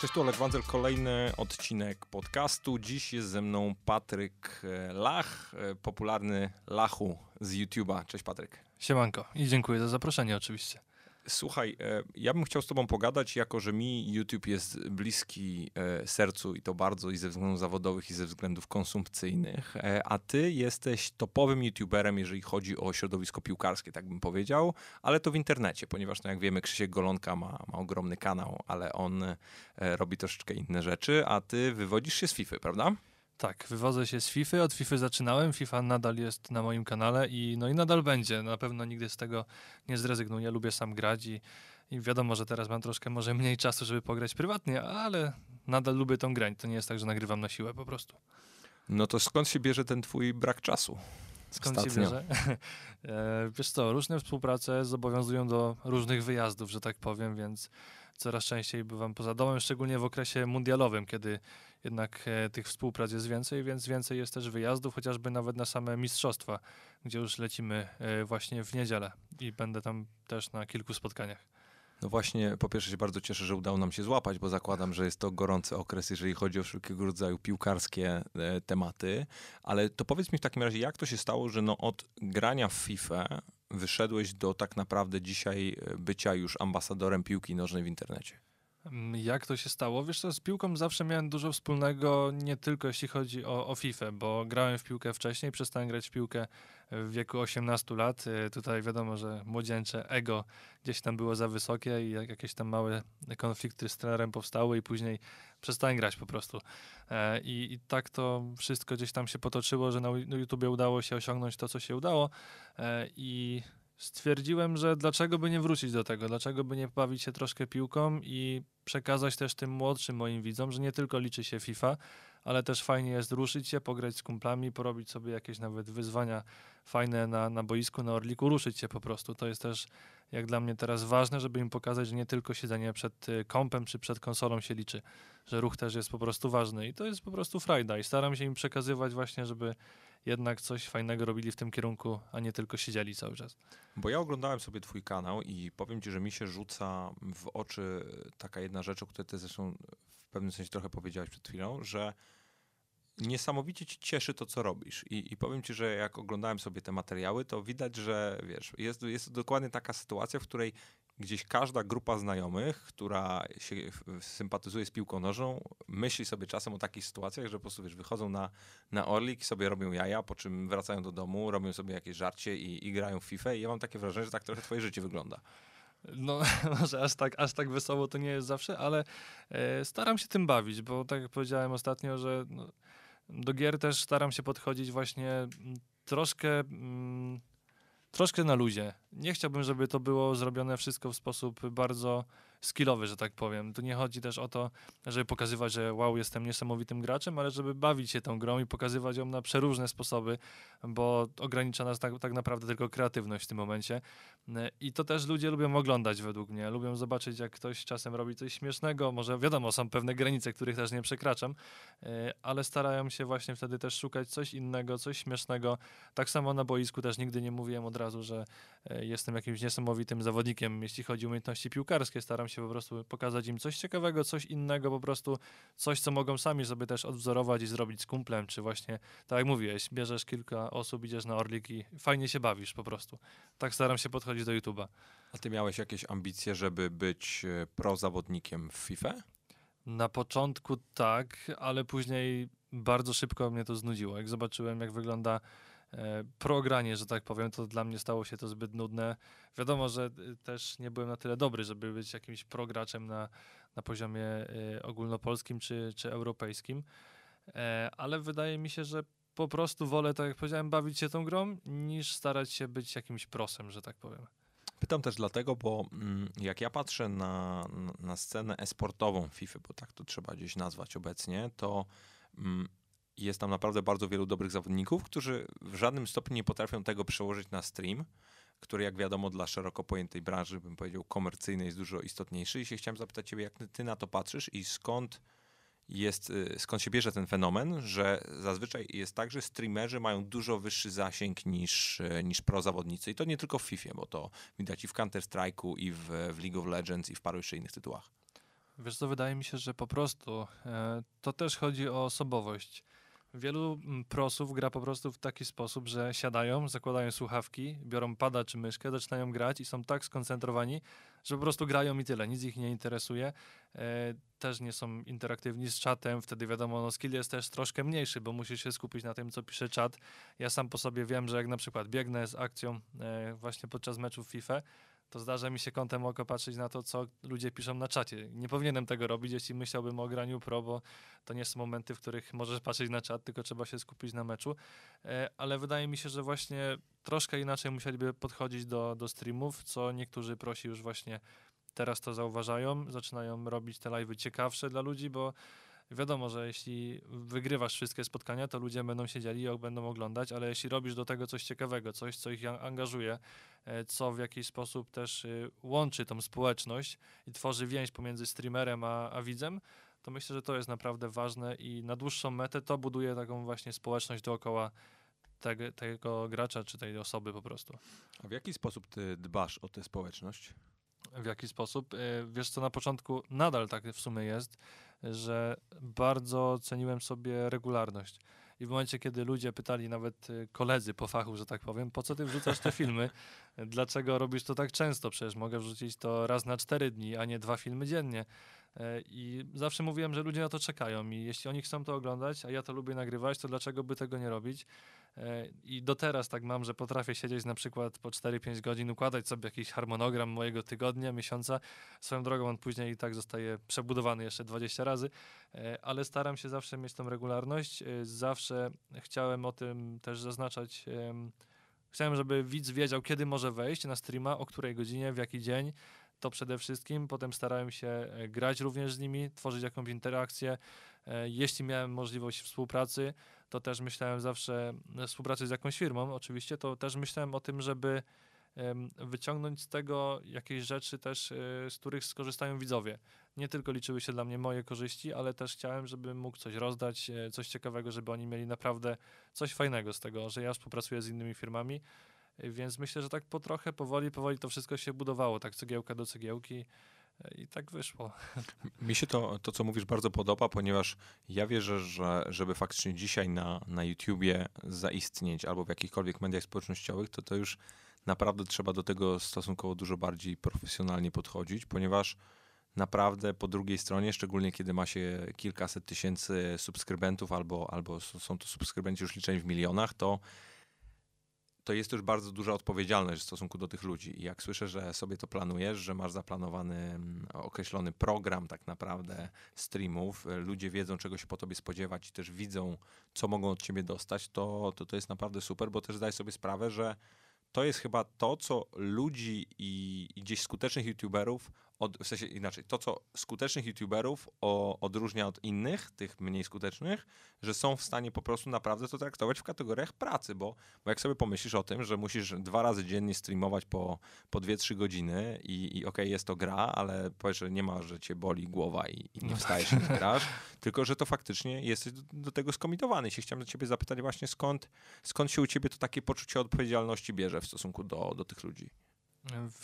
Cześć, tu Olek Wandzel, kolejny odcinek podcastu. Dziś jest ze mną Patryk e, Lach, e, popularny Lachu z YouTube'a. Cześć Patryk. Siemanko i dziękuję za zaproszenie oczywiście. Słuchaj, e, ja bym chciał z tobą pogadać, jako że mi YouTube jest bliski e, sercu i to bardzo i ze względów zawodowych i ze względów konsumpcyjnych, e, a ty jesteś topowym YouTuberem, jeżeli chodzi o środowisko piłkarskie, tak bym powiedział, ale to w internecie, ponieważ no jak wiemy Krzysiek Golonka ma, ma ogromny kanał, ale on robi troszeczkę inne rzeczy, a ty wywodzisz się z FIFA, prawda? Tak, wywodzę się z FIFA, od FIFA zaczynałem, FIFA nadal jest na moim kanale i no i nadal będzie, na pewno nigdy z tego nie zrezygnuję, lubię sam grać i, i wiadomo, że teraz mam troszkę może mniej czasu, żeby pograć prywatnie, ale nadal lubię tą grę, to nie jest tak, że nagrywam na siłę po prostu. No to skąd się bierze ten twój brak czasu? Skąd Ostatnio. się bierze? E, wiesz co, różne współprace zobowiązują do różnych wyjazdów, że tak powiem, więc coraz częściej bywam poza domem, szczególnie w okresie mundialowym, kiedy jednak e, tych współprac jest więcej, więc więcej jest też wyjazdów, chociażby nawet na same mistrzostwa, gdzie już lecimy e, właśnie w niedzielę i będę tam też na kilku spotkaniach. No właśnie, po pierwsze się bardzo cieszę, że udało nam się złapać, bo zakładam, że jest to gorący okres, jeżeli chodzi o wszelkiego rodzaju piłkarskie e, tematy. Ale to powiedz mi w takim razie, jak to się stało, że no od grania w FIFA wyszedłeś do tak naprawdę dzisiaj e, bycia już ambasadorem piłki nożnej w internecie? Mm, jak to się stało? Wiesz co, z piłką zawsze miałem dużo wspólnego, nie tylko jeśli chodzi o, o FIFA, bo grałem w piłkę wcześniej, przestałem grać w piłkę w wieku 18 lat. E, tutaj wiadomo, że młodzieńcze ego gdzieś tam było za wysokie i jakieś tam małe konflikty z trenerem powstały i później przestałem grać po prostu. E, I, I, tak to wszystko gdzieś tam się potoczyło, że na YouTubie udało się osiągnąć to, co się udało e, i stwierdziłem, że dlaczego by nie wrócić do tego, dlaczego by nie bawić się troszkę piłką i przekazać też tym młodszym moim widzom, że nie tylko liczy się FIFA, ale też fajnie jest ruszyć się, pograć z kumplami, porobić sobie jakieś nawet wyzwania fajne na, na boisku, na Orliku, ruszyć się po prostu. To jest też jak dla mnie teraz ważne, żeby im pokazać, że nie tylko siedzenie przed y, kompem czy przed konsolą się liczy, że ruch też jest po prostu ważny i to jest po prostu frajda i staram się im przekazywać właśnie, żeby jednak coś fajnego robili w tym kierunku, a nie tylko siedzieli cały czas. Bo ja oglądałem sobie twój kanał i powiem ci, że mi się rzuca w oczy taka jedna rzecz, o której ty zresztą w pewnym sensie trochę powiedziałeś przed chwilą, że niesamowicie ci cieszy to, co robisz. I, I, powiem ci, że jak oglądałem sobie te materiały, to widać, że wiesz, jest, jest dokładnie taka sytuacja, w której gdzieś każda grupa znajomych, która się sympatyzuje z piłką nożną, myśli sobie czasem o takich sytuacjach, że po prostu wiesz, wychodzą na, na Orlik, sobie robią jaja, po czym wracają do domu, robią sobie jakieś żarcie i, i grają w FIFA i ja mam takie wrażenie, że tak trochę twoje życie wygląda. No, może aż tak, aż tak wesoło to nie jest zawsze, ale e, staram się tym bawić, bo tak jak powiedziałem ostatnio, że no, do gier też staram się podchodzić właśnie troszkę... Mm, troszkę na luzie. Nie chciałbym, żeby to było zrobione wszystko w sposób bardzo skillowy, że tak powiem. Tu nie chodzi też o to, żeby pokazywać, że wow, jestem niesamowitym graczem, ale żeby bawić się tą grą i pokazywać ją na przeróżne sposoby, bo ogranicza nas tak, tak naprawdę tylko kreatywność w tym momencie. I to też ludzie lubią oglądać według mnie. Lubią zobaczyć, jak ktoś czasem robi coś śmiesznego. Może wiadomo, są pewne granice, których też nie przekraczam, e, ale starają się właśnie wtedy też szukać coś innego, coś śmiesznego. Tak samo na boisku też nigdy nie mówiłem od razu, że e, jestem jakimś niesamowitym zawodnikiem, jeśli chodzi o umiejętności piłkarskie. Staram się po prostu pokazać im coś ciekawego, coś innego, po prostu coś, co mogą sami sobie też odwzorować i zrobić z kumplem, czy właśnie, tak jak mówiłeś, bierzesz kilka osób, idziesz na Orlik i fajnie się bawisz po prostu. Tak staram się podchodzić do YouTube'a. A ty miałeś jakieś ambicje, żeby być e, prozawodnikiem w FIFA? Na początku tak, ale później bardzo szybko mnie to znudziło. Jak zobaczyłem, jak wygląda progranie, że tak powiem, to dla mnie stało się to zbyt nudne. Wiadomo, że y, też nie byłem na tyle dobry, żeby być jakimś prograczem na, na poziomie y, ogólnopolskim czy, czy europejskim, e, ale wydaje mi się, że po prostu wolę, tak jak powiedziałem, bawić się tą grą, niż starać się być jakimś prosem, że tak powiem. Pytam też dlatego, bo mm, jak ja patrzę na, na scenę esportową FIFA, bo tak to trzeba gdzieś nazwać obecnie, to jest tam naprawdę bardzo wielu dobrych zawodników, którzy w żadnym stopniu nie potrafią tego przełożyć na stream, który jak wiadomo dla szeroko pojętej branży, bym powiedział komercyjnej, jest dużo istotniejszy. I się chciałem zapytać ciebie, jak ty na to patrzysz i skąd jest, y, skąd się bierze ten fenomen, że zazwyczaj jest tak, że streamerzy mają dużo wyższy zasięg niż, y, niż prozawodnicy. I to nie tylko w FIFA, bo to widać i w Counter-Strike'u, i w, w League of Legends, i w paru jeszcze innych tytułach. Wiesz co, wydaje mi się, że po prostu e, to też chodzi o osobowość. Wielu mm, prosów gra po prostu w taki sposób, że siadają, zakładają słuchawki, biorą pada czy myszkę, zaczynają grać i są tak skoncentrowani, że po prostu grają i tyle, nic ich nie interesuje. E, też nie są interaktywni z czatem, wtedy wiadomo, no skill jest też troszkę mniejszy, bo musisz się skupić na tym, co pisze czat. Ja sam po sobie wiem, że jak na przykład biegnę z akcją e, właśnie podczas meczów FIFA, to zdarza mi się kątem oko patrzeć na to, co ludzie piszą na czacie. Nie powinienem tego robić, jeśli myślałbym o graniu pro, bo to nie są momenty, w których możesz patrzeć na czat, tylko trzeba się skupić na meczu. E, ale wydaje mi się, że właśnie troszkę inaczej musieliby podchodzić do, do streamów, co niektórzy prosi już właśnie teraz to zauważają, zaczynają robić te live'y ciekawsze dla ludzi, bo wiadomo, że jeśli wygrywasz wszystkie spotkania, to ludzie będą siedzieli i będą oglądać, ale jeśli robisz do tego coś ciekawego, coś, co ich angażuje, e, co w jakiś sposób też y, łączy tą społeczność i tworzy więź pomiędzy streamerem a, a widzem, to myślę, że to jest naprawdę ważne i na dłuższą metę to buduje taką właśnie społeczność dookoła tego, tego gracza czy tej osoby po prostu. A w jaki sposób ty dbasz o tę społeczność? W jaki sposób? E, wiesz co, na początku nadal tak w sumie jest, że bardzo ceniłem sobie regularność. I w momencie, kiedy ludzie pytali, nawet y, koledzy po fachu, że tak powiem, po co ty wrzucasz te filmy? Dlaczego robisz to tak często? Przecież mogę wrzucić to raz na cztery dni, a nie dwa filmy dziennie. E, I zawsze mówiłem, że ludzie na to czekają i jeśli oni chcą to oglądać, a ja to lubię nagrywać, to dlaczego by tego nie robić? E, I do teraz tak mam, że potrafię siedzieć na przykład po 4-5 godzin, układać sobie jakiś harmonogram mojego tygodnia, miesiąca. Swoją drogą on później i tak zostaje przebudowany jeszcze 20 razy, e, ale staram się zawsze mieć tą regularność. Zawsze chciałem o tym też zaznaczać. Chciałem, żeby widz wiedział, kiedy może wejść na streama, o której godzinie, w jaki dzień, to przede wszystkim. Potem starałem się e, grać również z nimi, tworzyć jakąś interakcję. E, jeśli miałem możliwość współpracy, to też myślałem zawsze e, współpracy z jakąś firmą, oczywiście, to też myślałem o tym, żeby wyciągnąć z tego jakieś rzeczy też, z których skorzystają widzowie. Nie tylko liczyły się dla mnie moje korzyści, ale też chciałem, żeby mógł coś rozdać, coś ciekawego, żeby oni mieli naprawdę coś fajnego z tego, że ja współpracuję z innymi firmami więc myślę, że tak po trochę, powoli, powoli to wszystko się budowało, tak cegiełka do cegiełki i tak wyszło. Mi się to, to co mówisz, bardzo podoba, ponieważ ja wierzę, że żeby faktycznie dzisiaj na, na YouTubie zaistnieć albo w jakichkolwiek mediach społecznościowych, to to już naprawdę trzeba do tego stosunkowo dużo bardziej profesjonalnie podchodzić, ponieważ naprawdę po drugiej stronie, szczególnie kiedy ma się kilkaset tysięcy subskrybentów albo, albo są to subskrybenci już liczeni w milionach, to to jest już bardzo duża odpowiedzialność w stosunku do tych ludzi. I jak słyszę, że sobie to planujesz, że masz zaplanowany mm, określony program tak naprawdę streamów, e, ludzie wiedzą, czego się po tobie spodziewać i też widzą, co mogą od ciebie dostać, to, to, to jest naprawdę super, bo też zdaj sobie sprawę, że to jest chyba to, co ludzi i, i gdzieś skutecznych youtuberów od, w sensie inaczej, to co skutecznych youtuberów o, odróżnia od innych, tych mniej skutecznych, że są w stanie po prostu naprawdę to traktować w kategoriach pracy, bo, bo jak sobie pomyślisz o tym, że musisz dwa razy dziennie streamować po, po 2-3 godziny i, i okej, okay, jest to gra, ale powiesz, że nie ma, że cię boli głowa i, i nie no wstajesz i nie grasz, tylko że to faktycznie jesteś do, do tego skomitowany. I się chciałem do ciebie zapytać właśnie skąd, skąd się u ciebie to takie poczucie odpowiedzialności bierze w stosunku do, do tych ludzi?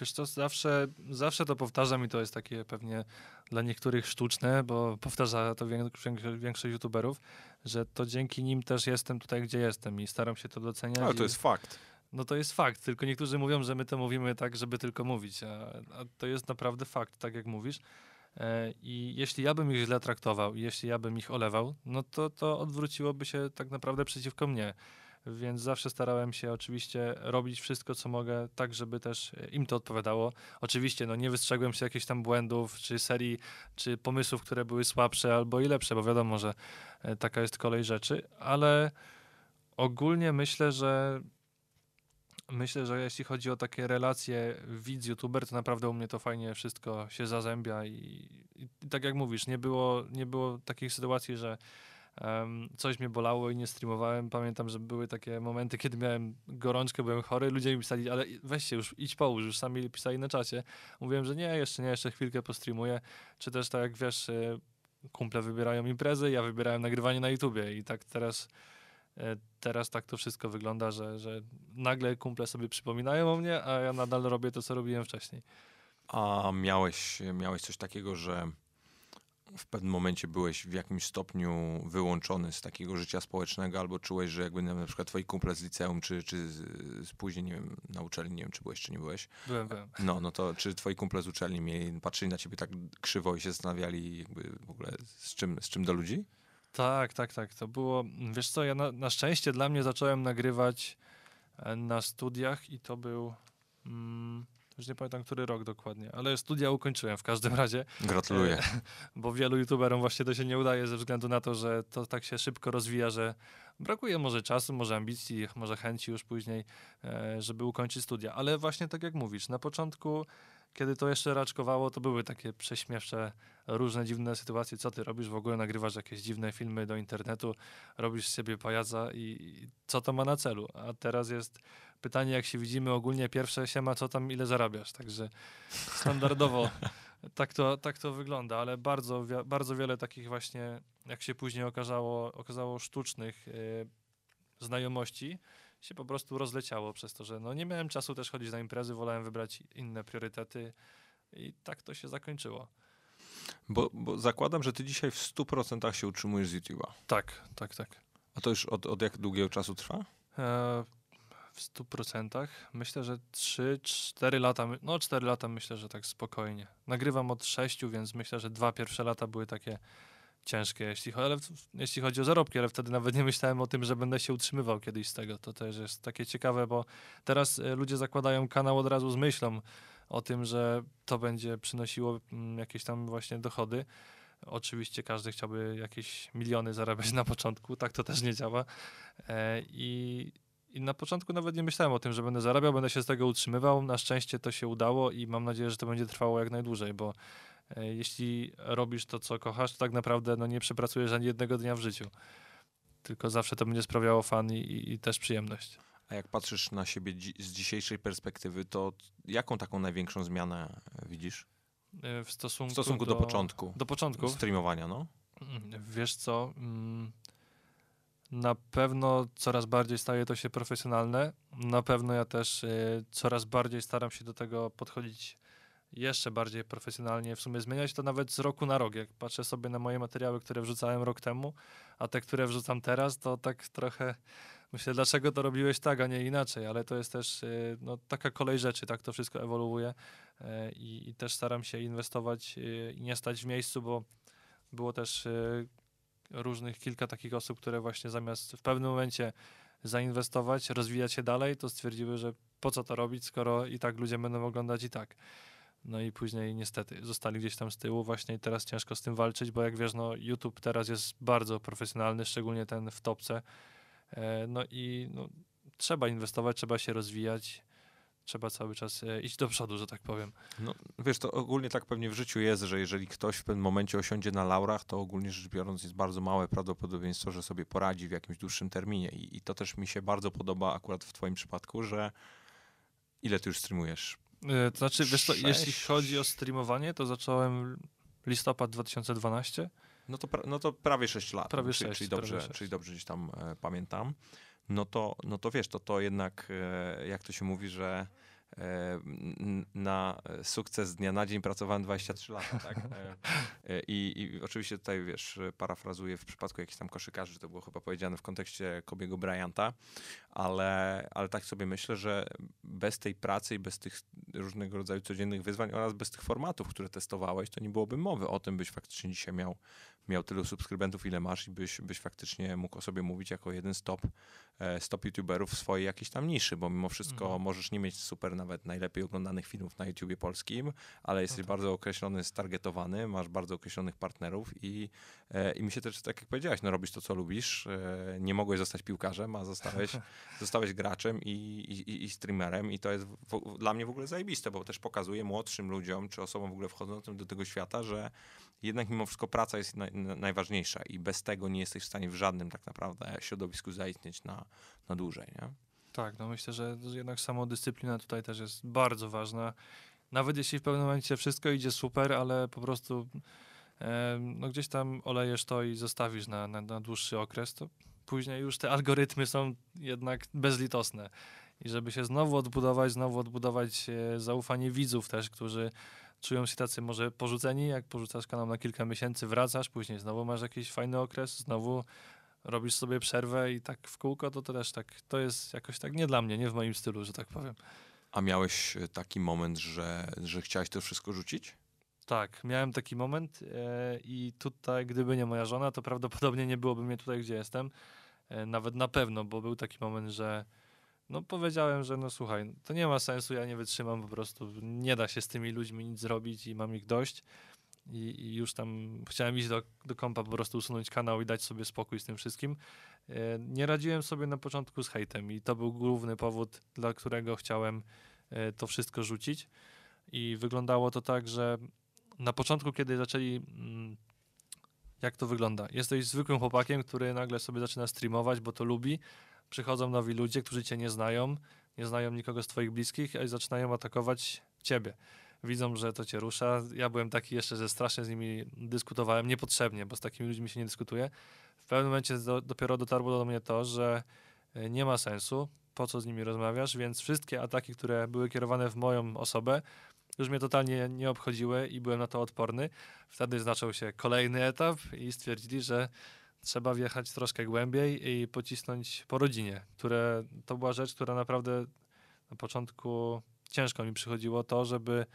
Wiesz co, zawsze, zawsze to powtarzam i to jest takie pewnie dla niektórych sztuczne, bo powtarza to większość, youtuberów, że to dzięki nim też jestem tutaj, gdzie jestem i staram się to doceniać. Ale to jest fakt. No to jest fakt, tylko niektórzy mówią, że my to mówimy tak, żeby tylko mówić, a, a to jest naprawdę fakt, tak jak mówisz. E, I jeśli ja bym ich źle traktował, i jeśli ja bym ich olewał, no to to odwróciłoby się tak naprawdę przeciwko mnie więc zawsze starałem się oczywiście robić wszystko, co mogę, tak, żeby też im to odpowiadało. Oczywiście, no nie wystrzegłem się jakichś tam błędów, czy serii, czy pomysłów, które były słabsze albo i lepsze, bo wiadomo, że e, taka jest kolej rzeczy, ale ogólnie myślę, że myślę, że jeśli chodzi o takie relacje widz-youtuber, to naprawdę u mnie to fajnie wszystko się zazębia i, i, i tak jak mówisz, nie było, nie było takich sytuacji, że Um, coś mnie bolało i nie streamowałem. Pamiętam, że były takie momenty, kiedy miałem gorączkę, byłem chory. Ludzie mi pisali, ale weź się już, idź połóż. Już sami pisali na czacie. Mówiłem, że nie, jeszcze nie, jeszcze chwilkę postreamuję. Czy też tak jak wiesz, e, kumple wybierają imprezy, ja wybierałem nagrywanie na YouTubie i tak teraz e, teraz tak to wszystko wygląda, że, że nagle kumple sobie przypominają o mnie, a ja nadal robię to, co robiłem wcześniej. A miałeś, miałeś coś takiego, że w pewnym momencie byłeś w jakimś stopniu wyłączony z takiego życia społecznego, albo czułeś, że jakby na przykład twoi kumple z liceum, czy, czy z, później, nie wiem, na uczelni, nie wiem, czy byłeś, czy nie byłeś. Byłem, byłem. No, no to czy twoi kumple z uczelni mieli, patrzyli na ciebie tak krzywo i się zastanawiali jakby w ogóle z czym, z czym do ludzi? Tak, tak, tak. To było, wiesz co, ja na, na szczęście dla mnie zacząłem nagrywać e, na studiach i to był, mm, już nie pamiętam który rok dokładnie, ale studia ukończyłem w każdym razie, Gratuluję. bo wielu youtuberom właśnie to się nie udaje ze względu na to, że to tak się szybko rozwija, że brakuje może czasu, może ambicji, może chęci już później, e, żeby ukończyć studia. Ale właśnie tak jak mówisz, na początku, kiedy to jeszcze raczkowało, to były takie prześmiewcze, różne dziwne sytuacje. Co ty robisz? W ogóle nagrywasz jakieś dziwne filmy do internetu, robisz z siebie pajaca i, co to ma na celu? A teraz jest pytanie, jak się widzimy ogólnie, pierwsze się ma, co tam, ile zarabiasz. Także standardowo tak to, tak to wygląda, ale bardzo, bardzo wiele takich właśnie, jak się później okazało, okazało sztucznych y, znajomości się po prostu rozleciało przez to, że no nie miałem czasu też chodzić na imprezy, wolałem wybrać inne priorytety i tak to się zakończyło. Bo, bo zakładam, że ty dzisiaj w 100% się utrzymujesz z YouTube'a. Tak, tak, tak. A to już od, od jak długiego czasu trwa? E, w stu procentach. Myślę, że 3-4 lata, no 4 lata myślę, że tak spokojnie. Nagrywam od 6, więc myślę, że dwa pierwsze lata były takie ciężkie, jeśli, ale jeśli chodzi o zarobki, ale wtedy nawet nie myślałem o tym, że będę się utrzymywał kiedyś z tego. To też jest takie ciekawe, bo teraz e, ludzie zakładają kanał od razu z myślą o tym, że to będzie przynosiło mm, jakieś tam właśnie dochody. Oczywiście każdy chciałby jakieś miliony zarabiać na początku, tak to też nie działa. E, I, I na początku nawet nie myślałem o tym, że będę zarabiał, będę się z tego utrzymywał. Na szczęście to się udało i mam nadzieję, że to będzie trwało jak najdłużej, bo jeśli robisz to, co kochasz, to tak naprawdę no, nie przepracujesz ani jednego dnia w życiu. Tylko zawsze to będzie sprawiało fan i, i, też przyjemność. A jak patrzysz na siebie dzi- z dzisiejszej perspektywy, to jaką taką największą zmianę e, widzisz? E, W stosunku, W stosunku do, początku Do początku. streamowania, no? Mm, Wiesz co? mm, Na pewno coraz bardziej staje to się profesjonalne. Na pewno ja też coraz bardziej staram się do tego podchodzić jeszcze bardziej profesjonalnie. W sumie zmienia się to nawet z roku na rok. Jak patrzę sobie na moje materiały, które wrzucałem rok temu, a te, które wrzucam teraz, to tak trochę myślę, dlaczego to robiłeś tak, a nie inaczej. Ale to jest też y, no, taka kolej rzeczy, tak to wszystko ewoluuje. Y, I, I też staram się inwestować y, i nie stać w miejscu, bo było też różnych kilka takich osób, które właśnie zamiast w pewnym momencie zainwestować, rozwijać się dalej, to stwierdziły, że po co to robić, skoro i tak ludzie będą oglądać i tak. No i później niestety zostali gdzieś tam z tyłu właśnie i teraz ciężko z tym walczyć, bo jak wiesz, no YouTube teraz jest bardzo profesjonalny, szczególnie ten w topce. E, no i no, trzeba inwestować, trzeba się rozwijać, trzeba cały czas e, iść do przodu, że tak powiem. no? Wiesz, to ogólnie tak pewnie w życiu jest, że jeżeli ktoś w pewnym momencie osiądzie na laurach, to ogólnie rzecz biorąc jest bardzo małe prawdopodobieństwo, że sobie poradzi w jakimś dłuższym terminie. I, I to też mi się bardzo podoba akurat w twoim przypadku, że ile ty już streamujesz? E, To znaczy, wiesz co, jeśli chodzi o streamowanie, to zacząłem listopad 2012. No to, pra- no to prawie 6 lat. Prawie czyli, sześć, czyli, prawie dobrze, sześć. czyli dobrze gdzieś tam e, pamiętam. No to, no to wiesz, to, to jednak, e, jak to się mówi, że na sukces z dnia na dzień pracowałem 23 lata, tak? E, I, I oczywiście tutaj, wiesz, parafrazuję w przypadku jakichś tam koszykarzy, że to było chyba powiedziane w kontekście Kobiego Bryanta, ale, ale tak sobie myślę, że bez tej pracy i bez tych różnego rodzaju codziennych wyzwań oraz bez tych formatów, które testowałeś, to nie byłoby mowy o tym, byś faktycznie dzisiaj miał, miał tylu subskrybentów, ile masz i byś, byś faktycznie mógł o sobie mówić jako jeden z top, e, youtuberów w swojej jakiejś tam niszy, bo mimo wszystko Mhm. możesz nie mieć super nawet najlepiej oglądanych filmów na YouTubie polskim, ale jesteś tak. bardzo określony, stargetowany, masz bardzo określonych partnerów i, e, i mi się też, tak jak powiedziałeś, no robisz to, co lubisz, e, nie mogłeś zostać piłkarzem, a zostałeś, zostałeś graczem i, i, i- streamerem i to jest w, dla mnie w ogóle zajebiste, bo też pokazuje młodszym ludziom, czy osobom w ogóle wchodzącym do tego świata, że jednak mimo wszystko praca jest naj, na- najważniejsza i bez tego nie jesteś w stanie w żadnym tak naprawdę środowisku zaistnieć na, na dłużej, nie? Tak, no myślę, że jednak samodyscyplina tutaj też jest bardzo ważna. Nawet jeśli w pewnym momencie wszystko idzie super, ale po prostu em, no gdzieś tam olejesz to i zostawisz na, na, na dłuższy okres, to później już te algorytmy są jednak bezlitosne. i żeby się znowu odbudować, znowu odbudować e, zaufanie widzów też, którzy czują się tacy może porzuceni, jak porzucasz kanał na kilka miesięcy, wracasz, później znowu masz jakiś fajny okres, znowu robisz sobie przerwę i tak w kółko, to, to też tak, to jest jakoś tak nie dla mnie, nie w moim stylu, że tak powiem. A miałeś e, taki moment, że, że chciałeś to wszystko rzucić? Tak, miałem taki moment e, i tutaj, gdyby nie moja żona, to prawdopodobnie nie byłoby mnie tutaj, gdzie jestem. E, nawet na pewno, bo był taki moment, że no powiedziałem, że no słuchaj, to nie ma sensu, ja nie wytrzymam po prostu, nie da się z tymi ludźmi nic zrobić i mam ich dość. I, i już tam chciałem iść do, do kompa, po prostu usunąć kanał i dać sobie spokój z tym wszystkim. E, nie radziłem sobie na początku z hejtem i to był główny powód, dla którego chciałem e, to wszystko rzucić. I wyglądało to tak, że na początku, kiedy zaczęli. Mm, jak to wygląda? Jesteś zwykłym chłopakiem, który nagle sobie zaczyna streamować, bo to lubi. Przychodzą nowi ludzie, którzy cię nie znają, nie znają nikogo z twoich bliskich i zaczynają atakować ciebie. Widzą, że to cię rusza. Ja byłem taki jeszcze, że strasznie z nimi dyskutowałem niepotrzebnie, bo z takimi ludźmi się nie dyskutuje. W pewnym momencie do, dopiero dotarło do mnie to, że e, nie ma sensu, po co z nimi rozmawiasz, więc wszystkie ataki, które były kierowane w moją osobę, już mnie totalnie nie obchodziły i byłem na to odporny. Wtedy zaczął się kolejny etap i stwierdzili, że trzeba wjechać troszkę głębiej i pocisnąć po rodzinie, które to była rzecz, która naprawdę na początku ciężko mi przychodziło to, żeby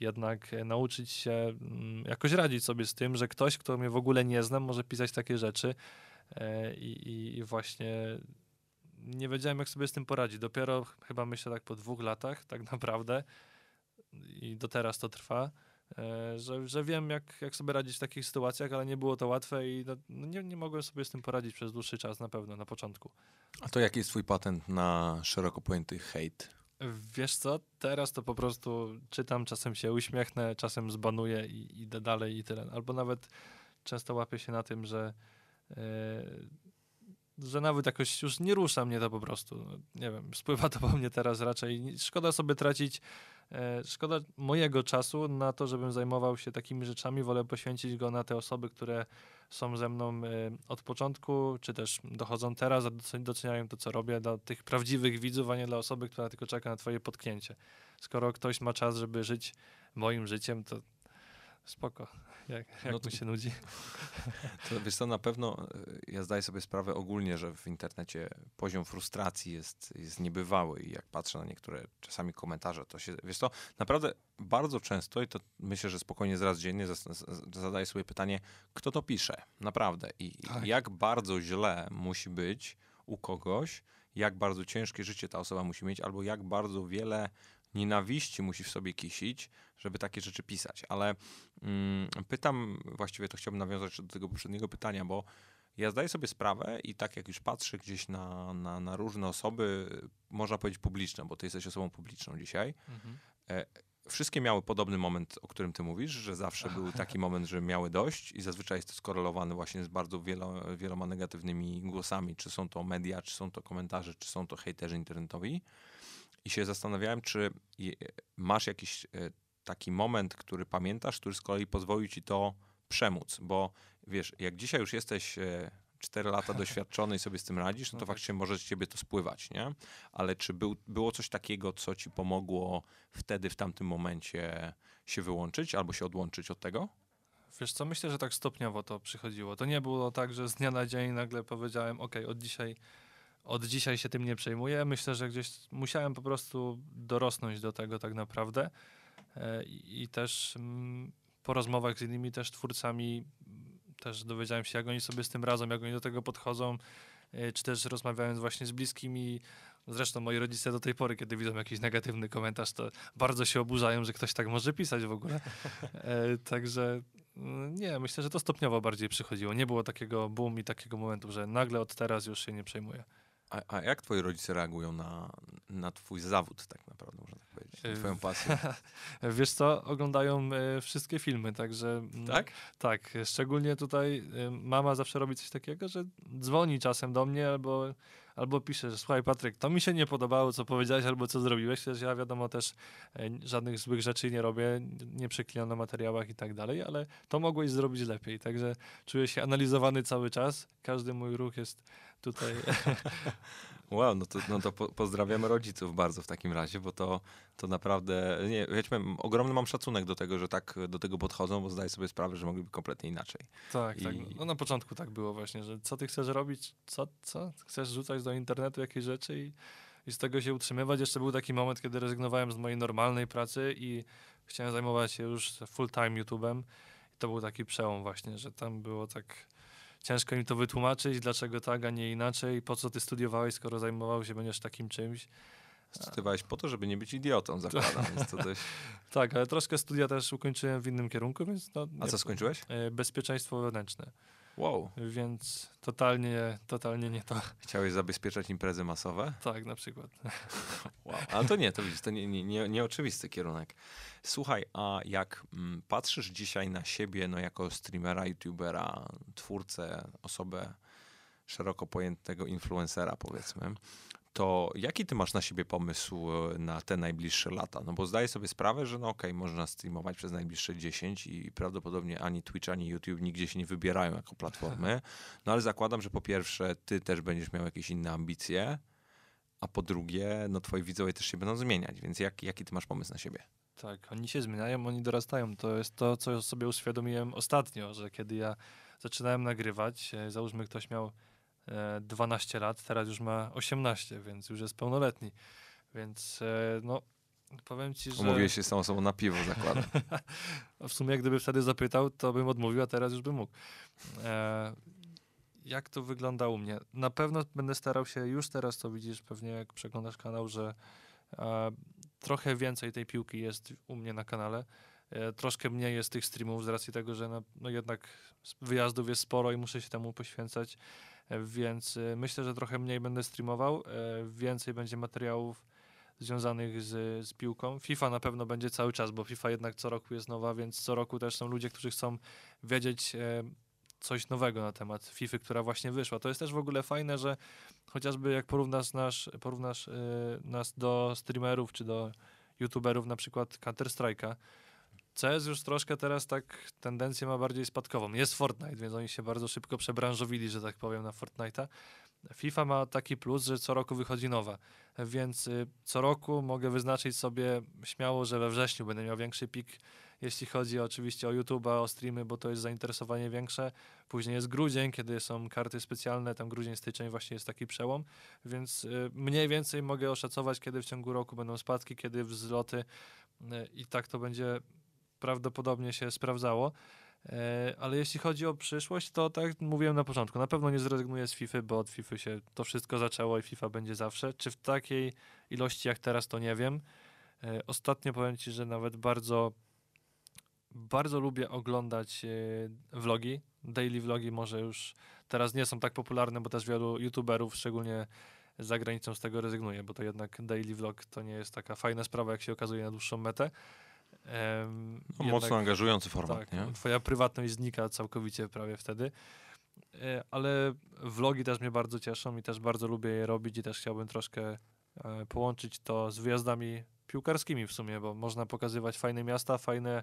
jednak nauczyć się mm, jakoś radzić sobie z tym, że ktoś, kto mnie w ogóle nie znam, może pisać takie rzeczy e, i, i właśnie nie wiedziałem, jak sobie z tym poradzić. Dopiero chyba myślę tak po dwóch latach, tak naprawdę, i do teraz to trwa, e, że, że wiem, jak, jak sobie radzić w takich sytuacjach, ale nie było to łatwe i no, no, nie, nie mogłem sobie z tym poradzić przez dłuższy czas na pewno, na początku. A to jaki jest twój patent na szeroko pojęty hejt? Wiesz co, teraz to po prostu czytam, czasem się uśmiechnę, czasem zbanuję i idę dalej i tyle. Albo nawet często łapię się na tym, że yy, że nawet jakoś już nie rusza mnie to po prostu. Nie wiem, spływa to po mnie teraz raczej. Szkoda sobie tracić E, szkoda mojego czasu na to, żebym zajmował się takimi rzeczami. Wolę poświęcić go na te osoby, które są ze mną e, od początku, czy też dochodzą teraz, doceniają to, co robię, dla tych prawdziwych widzów, a nie dla osoby, która tylko czeka na twoje potknięcie. Skoro ktoś ma czas, żeby żyć moim życiem, to spoko. Jak, jak no to, się nudzi? To wiesz to na pewno e, ja zdaję sobie sprawę ogólnie, że w internecie poziom frustracji jest, jest niebywały i jak patrzę na niektóre czasami komentarze, to się, wiesz to naprawdę bardzo często i to myślę, że spokojnie zaraz dziennie zadaję sobie pytanie, kto to pisze? Naprawdę. I tak. jak bardzo źle musi być u kogoś, jak bardzo ciężkie życie ta osoba musi mieć, albo jak bardzo wiele nienawiści musi w sobie kisić, żeby takie rzeczy pisać. Ale mm, pytam, właściwie to chciałbym nawiązać do tego poprzedniego pytania, bo ja zdaję sobie sprawę i tak jak już patrzę gdzieś na, na, na różne osoby, można powiedzieć publiczne, bo ty jesteś osobą publiczną dzisiaj, mhm. e, wszystkie miały podobny moment, o którym ty mówisz, że zawsze był taki moment, że miały dość i zazwyczaj jest to skorelowane właśnie z bardzo wielo, wieloma negatywnymi głosami, czy są to media, czy są to komentarze, czy są to hejterzy internetowi. I się zastanawiałem, czy masz jakiś e, taki moment, który pamiętasz, który z kolei pozwolił ci to przemóc, bo wiesz, jak dzisiaj już jesteś 4 e, lata doświadczony i sobie z tym radzisz, no, no to tak. faktycznie może z ciebie to spływać, nie? Ale czy był, było coś takiego, co ci pomogło wtedy, w tamtym momencie się wyłączyć albo się odłączyć od tego? Wiesz co, myślę, że tak stopniowo to przychodziło. To nie było tak, że z dnia na dzień nagle powiedziałem, ok, od dzisiaj od dzisiaj się tym nie przejmuję. Myślę, że gdzieś musiałem po prostu dorosnąć do tego tak naprawdę e, i, też mm, po rozmowach z innymi też twórcami też dowiedziałem się, jak oni sobie z tym radzą, jak oni do tego podchodzą, e, czy też rozmawiając właśnie z bliskimi. Zresztą moi rodzice do tej pory, kiedy widzą jakiś negatywny komentarz, to bardzo się oburzają, że ktoś tak może pisać w ogóle. E, także mm, nie, myślę, że to stopniowo bardziej przychodziło. Nie było takiego boom i takiego momentu, że nagle od teraz już się nie przejmuję. A, a jak twoi rodzice reagują na, na twój zawód tak naprawdę, można tak powiedzieć, na twoją pasję? Wiesz co, oglądają e, wszystkie filmy, także... Mm, tak? Tak, szczególnie tutaj e, mama zawsze robi coś takiego, że dzwoni czasem do mnie albo, albo pisze, że słuchaj Patryk, to mi się nie podobało, co powiedziałeś albo co zrobiłeś, też ja wiadomo też e, żadnych złych rzeczy nie robię, nie przeklinam na materiałach i tak dalej, ale to mogłeś zrobić lepiej, także czuję się analizowany cały czas, każdy mój ruch jest tutaj Wow, no to, no to po, pozdrawiamy rodziców bardzo w takim razie, bo to, to naprawdę, nie, wiecie, ogromny mam szacunek do tego, że tak do tego podchodzą, bo zdaję sobie sprawę, że mogliby kompletnie inaczej. Tak, I- tak. No na początku tak było właśnie, że co ty chcesz robić, co, co? Chcesz rzucać do internetu jakieś rzeczy i, i z tego się utrzymywać. Jeszcze był taki moment, kiedy rezygnowałem z mojej normalnej pracy i chciałem zajmować się już full time YouTube'em. I to był taki przełom właśnie, że tam było tak ciężko im to wytłumaczyć, dlaczego tak, a nie inaczej, po co ty studiowałeś, skoro zajmował się będziesz takim czymś. Studiowałeś po to, żeby nie być idiotą, zakładam, dość... Tak, ale troszkę studia też ukończyłem w innym kierunku, więc no, A co skończyłeś? e, Bezpieczeństwo wewnętrzne. Wow, Więc totalnie, totalnie nie to. chciałeś zabezpieczać imprezy masowe? Tak, na przykład. Wow. Ale to nie, to widzisz, to nie, nie, nie, nieoczywisty kierunek. Słuchaj, a jak mm, patrzysz dzisiaj na siebie, no jako streamera, youtubera, twórcę, osobę szeroko pojętego influencera, powiedzmy, to jaki ty masz na siebie pomysł e, na te najbliższe lata? No bo zdaję sobie sprawę, że no okej, można streamować przez najbliższe 10 i prawdopodobnie ani Twitch, ani YouTube nigdzie się nie wybierają jako platformy. No ale zakładam, że po pierwsze ty też będziesz miał jakieś inne ambicje, a po drugie, no twoi widzowie też się będą zmieniać, więc jak, jaki ty masz pomysł na siebie? Tak, oni się zmieniają, oni dorastają. To jest to, co sobie uświadomiłem ostatnio, że kiedy ja zaczynałem nagrywać, e, załóżmy ktoś miał 12 lat, teraz już ma 18, więc już jest pełnoletni. Więc e, no, powiem ci, że Umówiłeś się z tą osobą na piwo, zakładam. w sumie gdyby wtedy zapytał, to bym odmówił, a teraz już bym mógł. E, jak to wygląda u mnie? Na pewno będę starał się, już teraz to widzisz pewnie jak przeglądasz kanał, że e, trochę więcej tej piłki jest u mnie na kanale. E, troszkę mniej jest tych streamów z racji tego, że no, no jednak wyjazdów jest sporo i muszę się temu poświęcać, e, więc e, myślę, że trochę mniej będę streamował, e, więcej będzie materiałów związanych z, z piłką. FIFA na pewno będzie cały czas, bo FIFA jednak co roku jest nowa, więc co roku też są ludzie, którzy chcą wiedzieć e, coś nowego na temat FIFA, która właśnie wyszła. To jest też w ogóle fajne, że chociażby jak porównasz, nasz, porównasz nas do streamerów czy do youtuberów, na przykład Counter-Strike'a, CS już troszkę teraz tak tendencję ma bardziej spadkową. Jest Fortnite, więc oni się bardzo szybko przebranżowili, że tak powiem, na Fortnite'a. FIFA ma taki plus, że co roku wychodzi nowa, więc y, co roku mogę wyznaczyć sobie śmiało, że we wrześniu będę miał większy pik, jeśli chodzi oczywiście o YouTube'a, o streamy, bo to jest zainteresowanie większe. Później jest grudzień, kiedy są karty specjalne, tam grudzień, styczeń właśnie jest taki przełom, więc y, mniej więcej mogę oszacować, kiedy w ciągu roku będą spadki, kiedy wzloty y, i tak to będzie prawdopodobnie się sprawdzało. E, Ale jeśli chodzi o przyszłość, to tak mówiłem na początku, na pewno nie zrezygnuję z FIFA, bo od FIFA się to wszystko zaczęło i FIFA będzie zawsze. Czy w takiej ilości jak teraz, to nie wiem. E, Ostatnio powiem Ci, że nawet bardzo, bardzo lubię oglądać e, vlogi. Daily vlogi może już teraz nie są tak popularne, bo też wielu youtuberów, szczególnie za granicą z tego rezygnuje, bo to jednak daily vlog to nie jest taka fajna sprawa, jak się okazuje na dłuższą metę. Em, No, jednak- mocno angażujący format, tak, nie? twoja prywatność znika całkowicie prawie wtedy. E, Ale vlogi też mnie bardzo cieszą i też bardzo lubię je robić i też chciałbym troszkę e, połączyć to z wyjazdami piłkarskimi w sumie, bo można pokazywać fajne miasta, fajne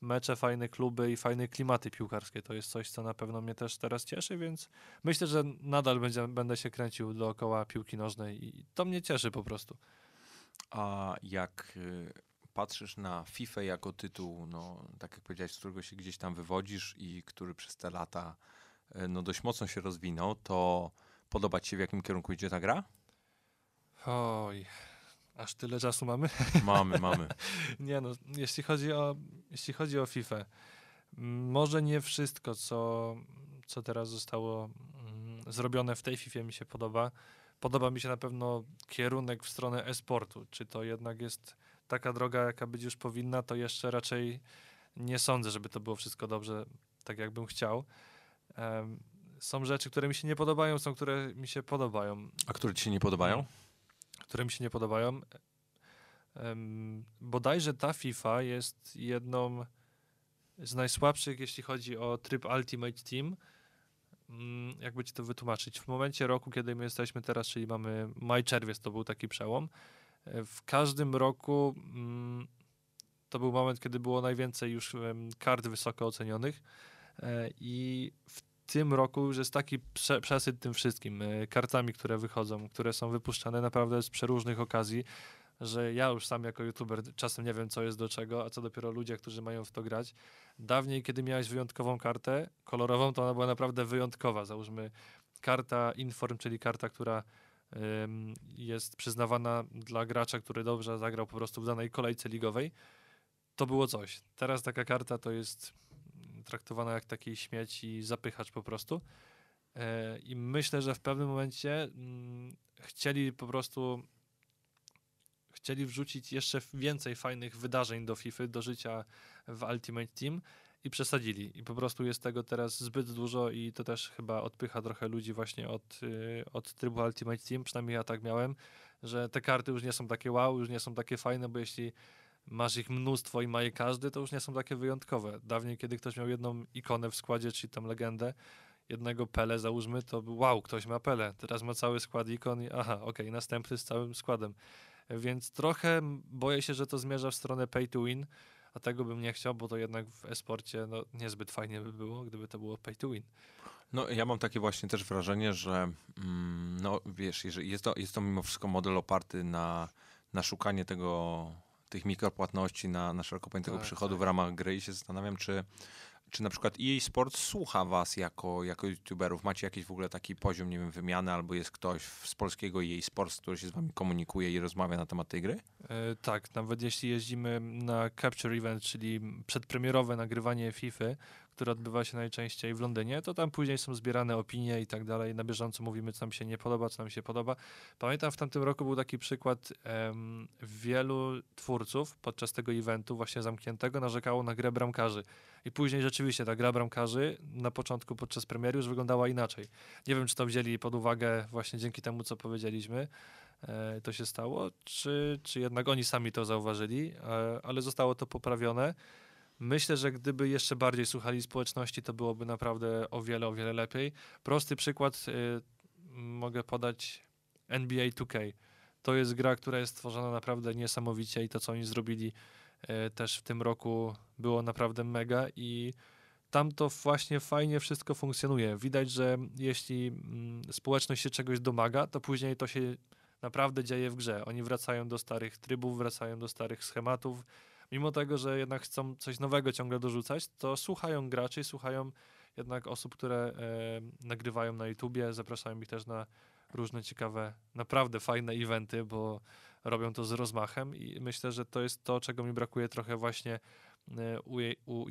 mecze, fajne kluby i fajne klimaty piłkarskie. To jest coś, co na pewno mnie też teraz cieszy, więc myślę, że nadal będzie, będę się kręcił dookoła piłki nożnej i to mnie cieszy po prostu. A jak y, patrzysz na FIFA jako tytuł, no tak jak powiedziałeś, z którego się gdzieś tam wywodzisz i który przez te lata y, no dość mocno się rozwinął, to podoba ci się w jakim kierunku idzie ta gra? Oj, aż tyle czasu mamy? Mamy, mamy. Nie no, jeśli chodzi o, jeśli chodzi o FIFA, może nie wszystko, co, co teraz zostało mm, zrobione w tej FIFA mi się podoba. Podoba mi się na pewno kierunek w stronę e-sportu. Czy to jednak jest taka droga, jaka być już powinna, to jeszcze raczej nie sądzę, żeby to było wszystko dobrze, tak jakbym chciał. Em, są rzeczy, które mi się nie podobają, są, które mi się podobają A które ci się nie podobają? które mi się nie podobają. Em, bodajże ta FIFA jest jedną z najsłabszych, jeśli chodzi o tryb Ultimate Team. Mm, Jakby ci to wytłumaczyć? W momencie roku, kiedy my jesteśmy teraz, czyli mamy maj, czerwiec, to był taki przełom. E, W każdym roku mm, to był moment, kiedy było najwięcej już kart wysoko ocenionych e, i w tym roku już jest taki prze, przesyt tym wszystkim, y, kartami, które wychodzą, które są wypuszczane naprawdę z przeróżnych okazji, że ja już sam jako youtuber czasem nie wiem, co jest do czego, a co dopiero ludzie, którzy mają w to grać. Dawniej, kiedy miałeś wyjątkową kartę kolorową, to ona była naprawdę wyjątkowa. Załóżmy karta Inform, czyli karta, która jest przyznawana dla gracza, który dobrze zagrał po prostu w danej kolejce ligowej. To było coś. Teraz taka karta to jest traktowana jak taki śmieć i zapychacz po prostu. E, I myślę, że w pewnym momencie mm, chcieli po prostu chcieli wrzucić jeszcze więcej fajnych wydarzeń do FIFA, do życia w Ultimate Team i przesadzili. I po prostu jest tego teraz zbyt dużo i to też chyba odpycha trochę ludzi właśnie od, y, od trybu Ultimate Team, przynajmniej ja tak miałem, że te karty już nie są takie wow, już nie są takie fajne, bo jeśli masz ich mnóstwo i ma je każdy, to już nie są takie wyjątkowe. Dawniej, kiedy ktoś miał jedną ikonę w składzie, czyli tam legendę, jednego Pele załóżmy, to wow, ktoś ma Pele. Teraz ma cały skład ikon i aha, okej, okay, następny z całym składem. Więc trochę boję się, że to zmierza w stronę pay to win, a tego bym nie chciał, bo to jednak w esporcie no, niezbyt fajnie by było, gdyby to było pay to win. No ja mam takie właśnie też wrażenie, że mm, no wiesz, jeżeli jest to, jest to mimo wszystko model oparty na, na szukanie tego tych mikropłatności na, na szeroko pojętego tak, przychodu tak. w ramach gry i się zastanawiam, czy, czy na przykład EA Sports słucha was jako, jako youtuberów? Macie jakiś w ogóle taki poziom, nie wiem, wymiany, albo jest ktoś z polskiego EA Sports, który się z wami komunikuje i rozmawia na temat tej gry? E, tak, nawet jeśli jeździmy na Capture Event, czyli przedpremierowe nagrywanie FIFA, które odbywa się najczęściej w Londynie, to tam później są zbierane opinie i tak dalej. Na bieżąco mówimy, co nam się nie podoba, co nam się podoba. Pamiętam, w tamtym roku był taki przykład, um, wielu twórców podczas tego eventu właśnie zamkniętego narzekało na grę bramkarzy. I później rzeczywiście ta gra bramkarzy na początku podczas premiery już wyglądała inaczej. Nie wiem, czy to wzięli pod uwagę właśnie dzięki temu, co powiedzieliśmy, e, to się stało, czy, czy jednak oni sami to zauważyli, e, ale zostało to poprawione. Myślę, że gdyby jeszcze bardziej słuchali społeczności, to byłoby naprawdę o wiele, o wiele lepiej. Prosty przykład y, mogę podać NBA 2K. To jest gra, która jest stworzona naprawdę niesamowicie i to, co oni zrobili y, też w tym roku było naprawdę mega i tam to właśnie fajnie wszystko funkcjonuje. Widać, że jeśli mm, społeczność się czegoś domaga, to później to się naprawdę dzieje w grze. Oni wracają do starych trybów, wracają do starych schematów, mimo tego, że jednak chcą coś nowego ciągle dorzucać, to słuchają graczy, słuchają jednak osób, które e, nagrywają na YouTubie, zapraszają ich też na różne ciekawe, naprawdę fajne eventy, bo robią to z rozmachem i myślę, że to jest to, czego mi brakuje trochę właśnie e, u, jej, u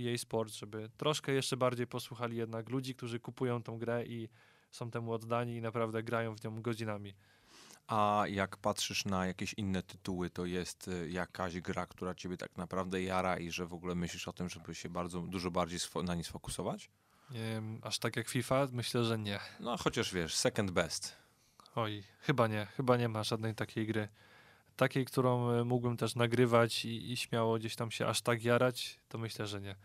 żeby troszkę jeszcze bardziej posłuchali jednak ludzi, którzy kupują tą grę i są temu oddani i naprawdę grają w nią godzinami. A jak patrzysz na jakieś inne tytuły, to jest y, jakaś gra, która ciebie tak naprawdę jara i że w ogóle myślisz o tym, żeby się bardzo dużo bardziej na nie sfokusować? Wiem, aż tak jak FIFA? Myślę, że nie. No chociaż wiesz, second best. Oj, chyba nie. Chyba nie ma żadnej takiej gry. Takiej, którą y, mógłbym też nagrywać i, i śmiało gdzieś tam się aż tak jarać, to myślę, że nie.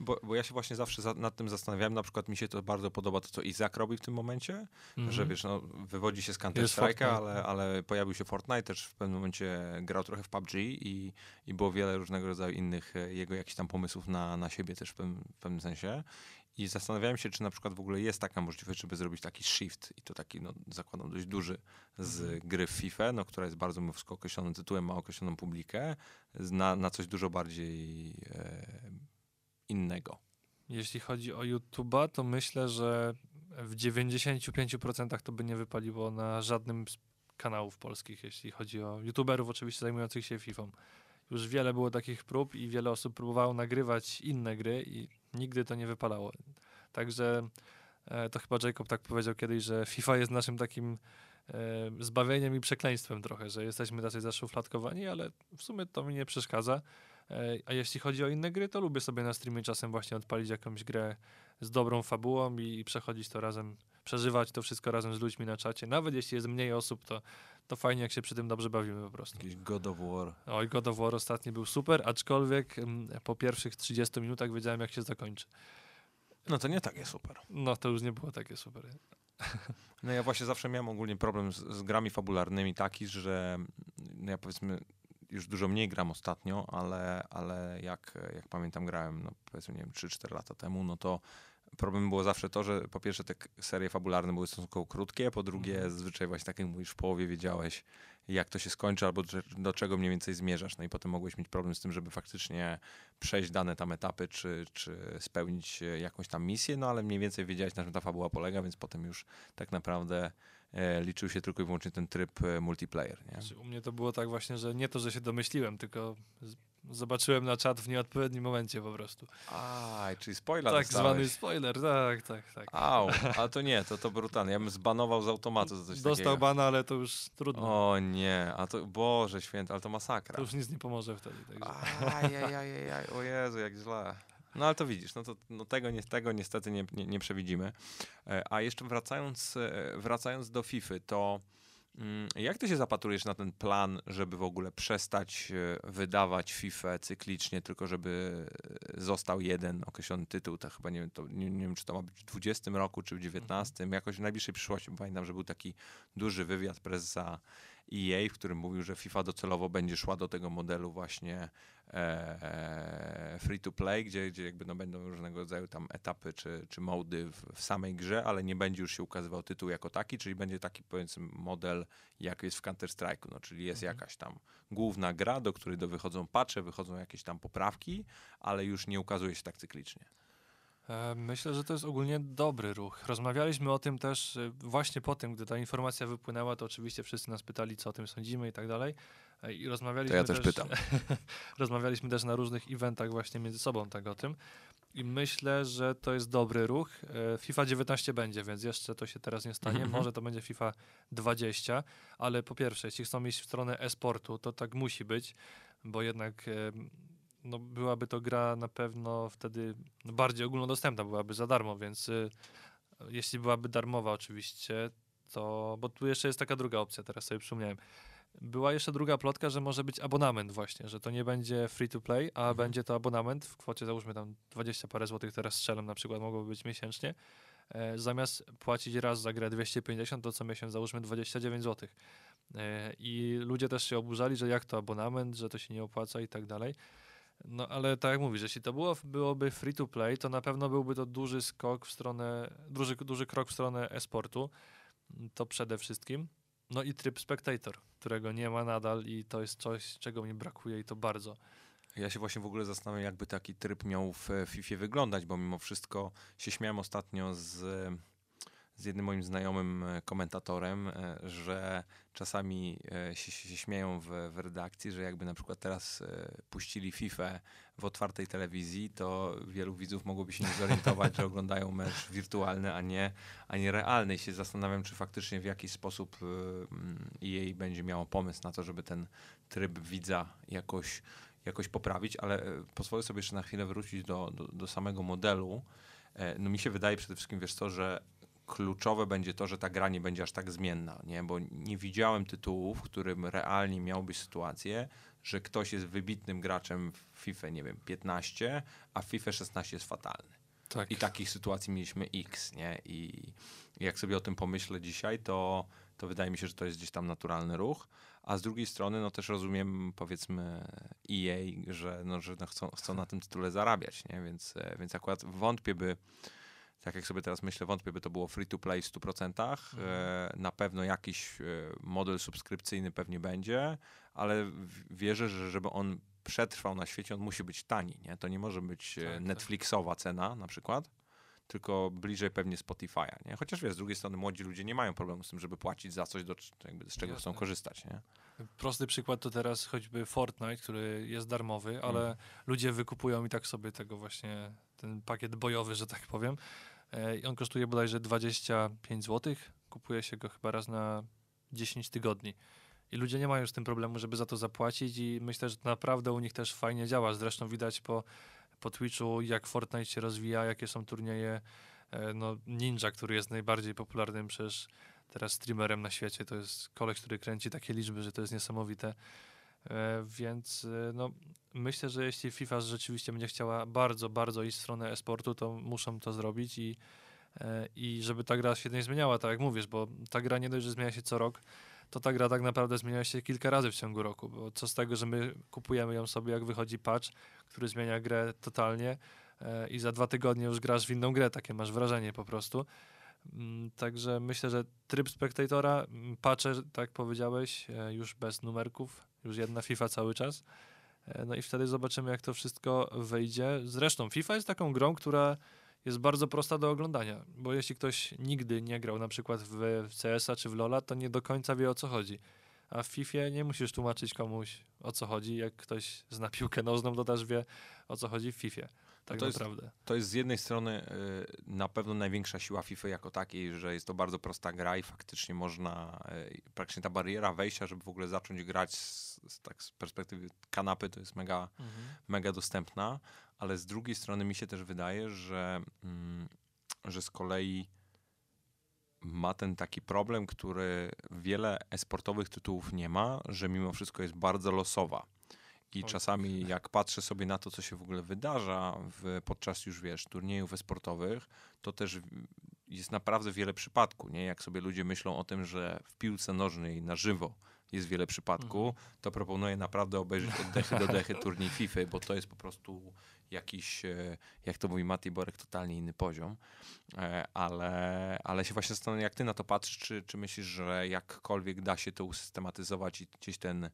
Bo, bo ja się właśnie zawsze za, nad tym zastanawiałem. Na przykład mi się to bardzo podoba to, co Izak robi w tym momencie, mm -hmm. że wiesz, no, wywodzi się z Counter-Strike'a, ale, ale pojawił się Fortnite, też w pewnym momencie grał trochę w PUBG i, i było wiele różnego rodzaju innych e, jego jakichś tam pomysłów na, na siebie też w pewnym, w pewnym sensie. I zastanawiałem się, czy na przykład w ogóle jest taka możliwość, żeby zrobić taki shift i to taki, no, zakładam, dość duży z mhm. gry w FIFA, no, która jest bardzo mówsko określonym tytułem, ma określoną publikę, na, na coś dużo bardziej e, innego. Jeśli chodzi o YouTube'a, to myślę, że w 95% to by nie wypaliło na żadnym z kanałów polskich, jeśli chodzi o YouTuberów oczywiście zajmujących się FIFA. Już wiele było takich prób i wiele osób próbowało nagrywać inne gry i nigdy to nie wypalało. Także e, to chyba Jacob tak powiedział kiedyś, że FIFA jest naszym takim e, zbawieniem i przekleństwem trochę, że jesteśmy tacy zaszufladkowani, ale w sumie to mi nie przeszkadza. E, a jeśli chodzi o inne gry, to lubię sobie na streamie czasem właśnie odpalić jakąś grę z dobrą fabułą i, przechodzić to razem, przeżywać to wszystko razem z ludźmi na czacie. Nawet jeśli jest mniej osób, to, to fajnie, jak się przy tym dobrze bawimy po prostu. Jakiś God of War. Oj, God of War ostatni był super, aczkolwiek m, mm, po pierwszych 30 minutach wiedziałem, jak się zakończy. No to nie takie super. No to już nie było takie super. No ja właśnie zawsze miałem ogólnie problem z, z grami fabularnymi taki, że no ja powiedzmy już dużo mniej gram ostatnio, ale, ale jak, jak pamiętam grałem, no powiedzmy, nie wiem, 3-4 lata temu, no to problem było zawsze to, że po pierwsze te serie fabularne były stosunkowo krótkie, po drugie Mhm. zazwyczaj właśnie tak jak mówisz, w połowie wiedziałeś jak to się skończy albo do, czego mniej więcej zmierzasz. No i potem mogłeś mieć problem z tym, żeby faktycznie przejść dane tam etapy, czy, czy spełnić e, jakąś tam misję, no ale mniej więcej wiedziałeś na czym ta fabuła polega, więc potem już tak naprawdę liczył się tylko i wyłącznie ten tryb e, multiplayer. Nie? Znaczy, u mnie to było tak właśnie, że nie to, że się domyśliłem, tylko zobaczyłem na czat w nieodpowiednim momencie po prostu. Aj, czyli spoiler tak dostałeś. zwany spoiler, tak, tak, tak. Au, ale to nie, to, to brutalnie. Ja bym zbanował z automatu za coś Dostał takiego. bana, ale to już trudno. O nie, a to, Boże święty, ale to masakra. To już nic nie pomoże wtedy. Także. Ajajajajaj, o Jezu, jak źle. No ale to widzisz, no to no tego, nie, tego niestety nie, nie, nie przewidzimy. E, A jeszcze wracając, e, wracając do FIFA, to mm, jak ty się zapatrujesz na ten plan, żeby w ogóle przestać e, wydawać FIFA cyklicznie, tylko żeby został jeden określony tytuł, to chyba nie wiem, to, nie, nie wiem czy to ma być w 20 roku, czy w 19, jakoś w najbliższej przyszłości, pamiętam, że był taki duży wywiad prezesa EA, w którym mówił, że FIFA docelowo będzie szła do tego modelu właśnie e, free to play, gdzie, gdzie jakby no będą różnego rodzaju tam etapy czy, czy mody w, w samej grze, ale nie będzie już się ukazywał tytuł jako taki, czyli będzie taki powiedzmy model jak jest w Counter-Strike'u, no, czyli jest Mhm. jakaś tam główna gra, do której do wychodzą patche, wychodzą jakieś tam poprawki, ale już nie ukazuje się tak cyklicznie. E, Myślę, że to jest ogólnie dobry ruch. Rozmawialiśmy o tym też e, właśnie po tym, gdy ta informacja wypłynęła, to oczywiście wszyscy nas pytali, co o tym sądzimy i tak dalej. E, I rozmawialiśmy To ja też pytam. rozmawialiśmy też na różnych eventach właśnie między sobą tak o tym. I myślę, że to jest dobry ruch. FIFA 19 będzie, więc jeszcze to się teraz nie stanie. Mhm. Może to będzie FIFA 20, ale po pierwsze, jeśli chcą iść w stronę e-sportu, to tak musi być, bo jednak no, byłaby to gra na pewno wtedy no, bardziej ogólnodostępna, byłaby za darmo, więc y, jeśli byłaby darmowa oczywiście, to, bo tu jeszcze jest taka druga opcja, teraz sobie przypomniałem. Była jeszcze druga plotka, że może być abonament właśnie, że to nie będzie free to play, a Mhm. będzie to abonament w kwocie załóżmy tam 20 parę złotych, teraz strzelam na przykład, mogłoby być miesięcznie. E, zamiast płacić raz za grę 250, to co miesiąc załóżmy 29 złotych. E, I ludzie też się oburzali, że jak to abonament, że to się nie opłaca i tak dalej. No ale tak jak mówisz, jeśli to było, byłoby free to play, to na pewno byłby to duży skok w stronę, duży, duży krok w stronę e-sportu. To przede wszystkim. No i tryb spectator, którego nie ma nadal i to jest coś, czego mi brakuje i to bardzo. Ja się właśnie w ogóle zastanawiam, jakby taki tryb miał w e, FIFA wyglądać, bo mimo wszystko się śmiałem ostatnio z, z jednym moim znajomym e, komentatorem, e, że czasami e, się, się śmieją w, w redakcji, że jakby na przykład teraz puścili FIFA w otwartej telewizji, to wielu widzów mogłoby się nie zorientować, że oglądają mecz wirtualny, a nie, a nie realny. I się zastanawiam, czy faktycznie w jakiś sposób mm, EA będzie miało pomysł na to, żeby ten tryb widza jakoś jakoś poprawić, ale pozwolę sobie jeszcze na chwilę wrócić do, do, do samego modelu. No mi się wydaje przede wszystkim, wiesz co, że kluczowe będzie to, że ta gra nie będzie aż tak zmienna, nie? bo nie widziałem tytułu, w którym realnie miałbyś sytuację, że ktoś jest wybitnym graczem w FIFA, nie wiem, 15, a w FIFA 16 jest fatalny. Tak. I takich sytuacji mieliśmy X, nie? I jak sobie o tym pomyślę dzisiaj, to, to wydaje mi się, że to jest gdzieś tam naturalny ruch. A z drugiej strony, no też rozumiem, powiedzmy, EA, że, no, że no chcą, chcą na tym tytule zarabiać, nie? Więc, więc akurat wątpię by, tak jak sobie teraz myślę, wątpię by to było free to play w 100%. E, na pewno jakiś e, model subskrypcyjny pewnie będzie, ale wierzę, że żeby on przetrwał na świecie, on musi być tani, nie? To nie może być e, Tak, tak. Netflixowa cena na przykład, tylko bliżej pewnie Spotify'a, nie? Chociaż wiesz, z drugiej strony młodzi ludzie nie mają problemu z tym, żeby płacić za coś, do, z czego chcą Jasne. korzystać, nie? Prosty przykład to teraz choćby Fortnite, który jest darmowy, ale Mhm. ludzie wykupują i tak sobie tego właśnie, ten pakiet bojowy, że tak powiem. E, I on kosztuje bodajże 25 zł. Kupuje się go chyba raz na 10 tygodni. I ludzie nie mają z tym problemu, żeby za to zapłacić i myślę, że to naprawdę u nich też fajnie działa. Zresztą widać po, po Twitchu, jak Fortnite się rozwija, jakie są turnieje. E, No, Ninja, który jest najbardziej popularnym przecież teraz streamerem na świecie. To jest koleś, który kręci takie liczby, że to jest niesamowite. E, Więc e, no, myślę, że jeśli FIFA rzeczywiście będzie chciała bardzo, bardzo iść w stronę e-sportu, to muszą to zrobić i, e, i żeby ta gra się nie zmieniała, tak jak mówisz, bo ta gra nie dość, że zmienia się co rok, to ta gra tak naprawdę zmienia się kilka razy w ciągu roku, bo co z tego, że my kupujemy ją sobie, jak wychodzi patch, który zmienia grę totalnie, i za dwa tygodnie już grasz w inną grę, takie masz wrażenie po prostu. Mm, Także myślę, że tryb spektatora, patcher, tak powiedziałeś, już bez numerków, już jedna FIFA cały czas. E, No i wtedy zobaczymy, jak to wszystko wyjdzie. Zresztą FIFA jest taką grą, która jest bardzo prosta do oglądania, bo jeśli ktoś nigdy nie grał na przykład w, CS-a czy w LoL'a, to nie do końca wie o co chodzi. A w FIFA nie musisz tłumaczyć komuś o co chodzi. Jak ktoś zna piłkę nożną, to też wie o co chodzi w FIFA. Tak to jest- naprawdę. To jest z jednej strony y, na pewno największa siła FIFA jako takiej, że jest to bardzo prosta gra i faktycznie można, y, praktycznie ta bariera wejścia, żeby w ogóle zacząć grać z, z, tak z perspektywy kanapy, to jest mega, mega dostępna, ale z drugiej strony mi się też wydaje, że, mm, że z kolei ma ten taki problem, który wiele esportowych tytułów nie ma, że mimo wszystko jest bardzo losowa. I czasami jak patrzę sobie na to, co się w ogóle wydarza w, podczas już, wiesz, turniejów esportowych, to też jest naprawdę wiele przypadków, nie? Jak sobie ludzie myślą o tym, że w piłce nożnej na żywo jest wiele przypadków, to proponuję naprawdę obejrzeć od dechy do dechy turniej FIFA, bo to jest po prostu jakiś, e, jak to mówi Mati Borek, totalnie inny poziom. E, Ale, ale się właśnie zastanawiam, jak ty na to patrzysz, czy, czy myślisz, że jakkolwiek da się to usystematyzować i gdzieś ten,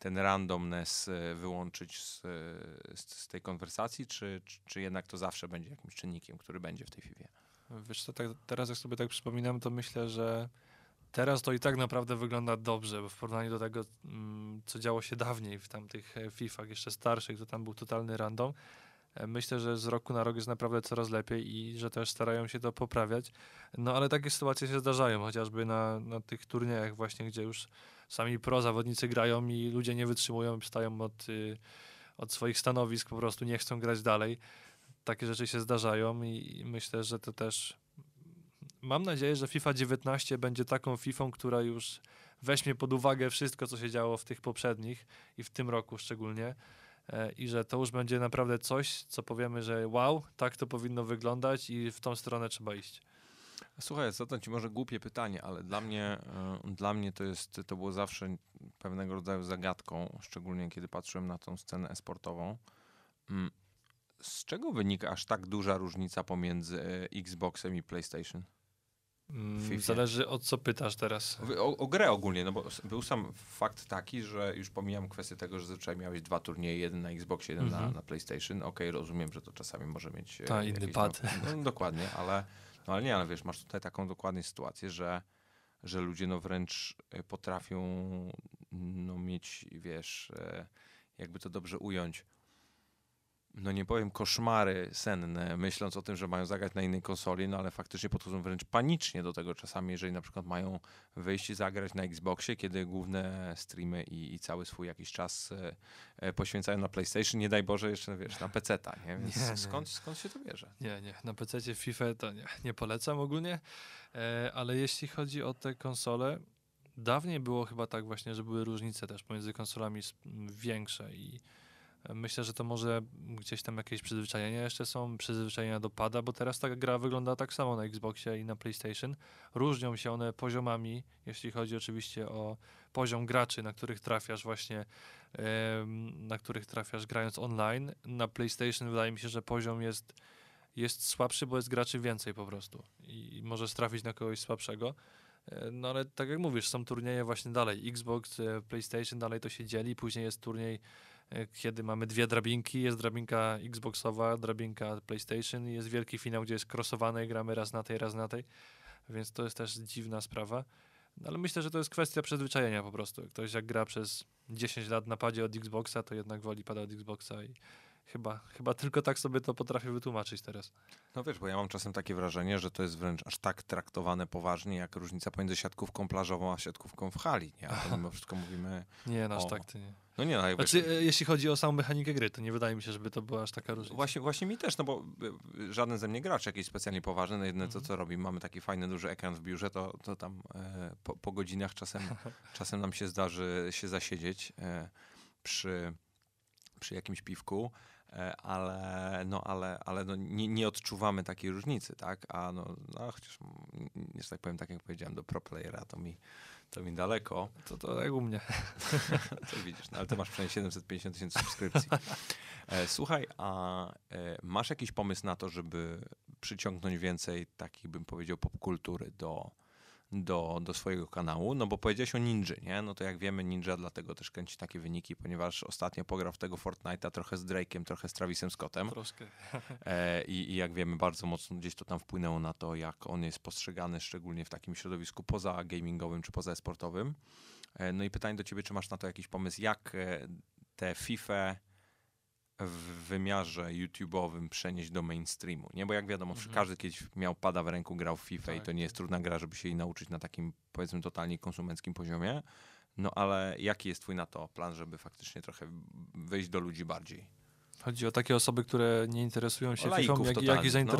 ten randomness e, wyłączyć z, e, z, z tej konwersacji, czy, czy, jednak to zawsze będzie jakimś czynnikiem, który będzie w tej FIFA? Wiesz co, tak, teraz jak sobie tak przypominam, to myślę, że teraz to i tak naprawdę wygląda dobrze, bo w porównaniu do tego, mm, co działo się dawniej w tamtych e, FIFach, jeszcze starszych, to tam był totalny random. Myślę, że z roku na rok jest naprawdę coraz lepiej i że też starają się to poprawiać. No ale takie sytuacje się zdarzają, chociażby na, na tych turniejach właśnie, gdzie już sami pro zawodnicy grają i ludzie nie wytrzymują, wstają od, y, od swoich stanowisk, po prostu nie chcą grać dalej. Takie rzeczy się zdarzają i i myślę, że to też mam nadzieję, że FIFA 19 będzie taką FIFA, która już weźmie pod uwagę wszystko, co się działo w tych poprzednich i w tym roku szczególnie. E, I że to już będzie naprawdę coś, co powiemy, że wow, tak to powinno wyglądać i w tą stronę trzeba iść. Słuchaj, zadam ci może głupie pytanie, ale dla mnie, e, dla mnie to jest, to było zawsze pewnego rodzaju zagadką, szczególnie kiedy patrzyłem na tą scenę esportową. Mm, Z czego wynika aż tak duża różnica pomiędzy e, Xboxem i PlayStation? Mm. Zależy o co pytasz teraz. O, o grę ogólnie, no bo był sam fakt taki, że już pomijam kwestię tego, że zazwyczaj miałeś dwa turnieje, jeden na Xboxie, jeden na, Mhm. na PlayStation. Okej, rozumiem, że to czasami może mieć... e, Ta, inny pad. Tam, no, dokładnie, ale, no, ale nie, ale wiesz, masz tutaj taką dokładnie sytuację, że, że ludzie no wręcz e, potrafią no mieć, wiesz, e, jakby to dobrze ująć, no nie powiem koszmary senne, myśląc o tym, że mają zagrać na innej konsoli, no ale faktycznie podchodzą wręcz panicznie do tego czasami, jeżeli na przykład mają wyjść i zagrać na Xboxie, kiedy główne streamy i, i cały swój jakiś czas e, e, poświęcają na PlayStation, nie daj Boże jeszcze, wiesz, na PC-ta, nie? Więc Nie, nie. Skąd, skąd się to bierze? Nie, nie. Na PC FIFA to nie, nie polecam ogólnie. E, ale jeśli chodzi o te konsole, dawniej było chyba tak właśnie, że były różnice też pomiędzy konsolami większe i myślę, że to może gdzieś tam jakieś przyzwyczajenia jeszcze są, przyzwyczajenia do pada, bo teraz ta gra wygląda tak samo na Xboxie i na PlayStation. Różnią się one poziomami, jeśli chodzi oczywiście o poziom graczy, na których trafiasz właśnie, na których trafiasz grając online. Na PlayStation wydaje mi się, że poziom jest jest słabszy, bo jest graczy więcej po prostu i możesz trafić na kogoś słabszego. E, No ale tak jak mówisz, są turnieje właśnie dalej. Xbox, e, PlayStation dalej to się dzieli. Później jest turniej, kiedy mamy dwie drabinki. Jest drabinka Xboxowa, drabinka PlayStation i jest wielki finał, gdzie jest crossowane i gramy raz na tej, raz na tej. Więc to jest też dziwna sprawa. No, ale myślę, że to jest kwestia przyzwyczajenia po prostu. Ktoś jak gra przez 10 lat na padzie od Xboxa, to jednak woli pada od Xboxa i chyba, chyba tylko tak sobie to potrafię wytłumaczyć teraz. No wiesz, bo ja mam czasem takie wrażenie, że to jest wręcz aż tak traktowane poważnie, jak różnica pomiędzy siatkówką plażową a siatkówką w hali, nie? A to mimo wszystko mówimy... Nie, no aż O. tak to nie. No nie, no jak wiesz, Znaczy, e, jeśli chodzi o samą mechanikę gry, to nie wydaje mi się, żeby to była aż taka różnica. Właśnie, właśnie mi też, no bo y, żaden ze mnie gracz jakiś specjalnie poważny, no jedyne to Mhm. co robi, mamy taki fajny duży ekran w biurze, to, to tam e, po, po godzinach czasem, czasem nam się zdarzy się zasiedzieć e, przy, przy jakimś piwku, e, ale, no, ale, ale no, nie, nie odczuwamy takiej różnicy, tak? A no, no chociaż, mm, że tak powiem, tak jak powiedziałem, do pro playera to mi, To mi daleko. To, to jak u mnie. to widzisz, no, ale ty masz przynajmniej 750 tysięcy subskrypcji. E, słuchaj, a e, masz jakiś pomysł na to, żeby przyciągnąć więcej takich, bym powiedział, popkultury do, do, do swojego kanału? No bo powiedziałeś o Ninja, nie? No to jak wiemy, Ninja dlatego też kręci takie wyniki, ponieważ ostatnio pograł w tego Fortnite'a trochę z Drake'em, trochę z Travisem Scottem. Troszkę. E, i, I jak wiemy, bardzo mocno gdzieś to tam wpłynęło na to, jak on jest postrzegany, szczególnie w takim środowisku poza gamingowym czy poza sportowym. E, no i pytanie do ciebie, czy masz na to jakiś pomysł, jak e, te FIFA w wymiarze YouTube'owym przenieść do mainstreamu, nie? Bo jak wiadomo, Mhm. każdy kiedyś miał pada w ręku, grał w FIFA i Tak, to nie jest trudna gra, żeby się jej nauczyć na takim, powiedzmy, totalnie konsumenckim poziomie. No ale jaki jest twój na to plan, żeby faktycznie trochę wejść do ludzi bardziej? Chodzi o takie osoby, które nie interesują się FIFA, jak, jak ich no.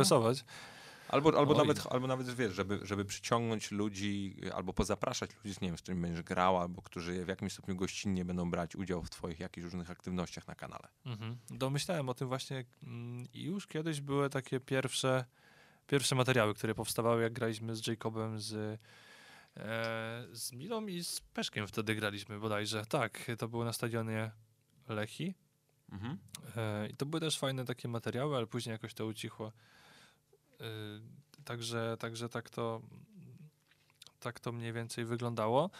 Albo, albo, Oj. nawet, albo nawet, wiesz, żeby, żeby przyciągnąć ludzi, albo pozapraszać ludzi, nie wiem, z którymi będziesz grał, albo którzy w jakimś stopniu gościnnie będą brać udział w twoich jakichś różnych aktywnościach na kanale. Mhm. Domyślałem o tym właśnie mm, i już kiedyś były takie pierwsze, pierwsze materiały, które powstawały, jak graliśmy z Jacobem, z, e, z Milą i z Peszkiem wtedy graliśmy bodajże. Tak, to było na stadionie Lechi. Mhm. E, I to były też fajne takie materiały, ale później jakoś to ucichło. E, Także, także tak to tak to mniej więcej wyglądało.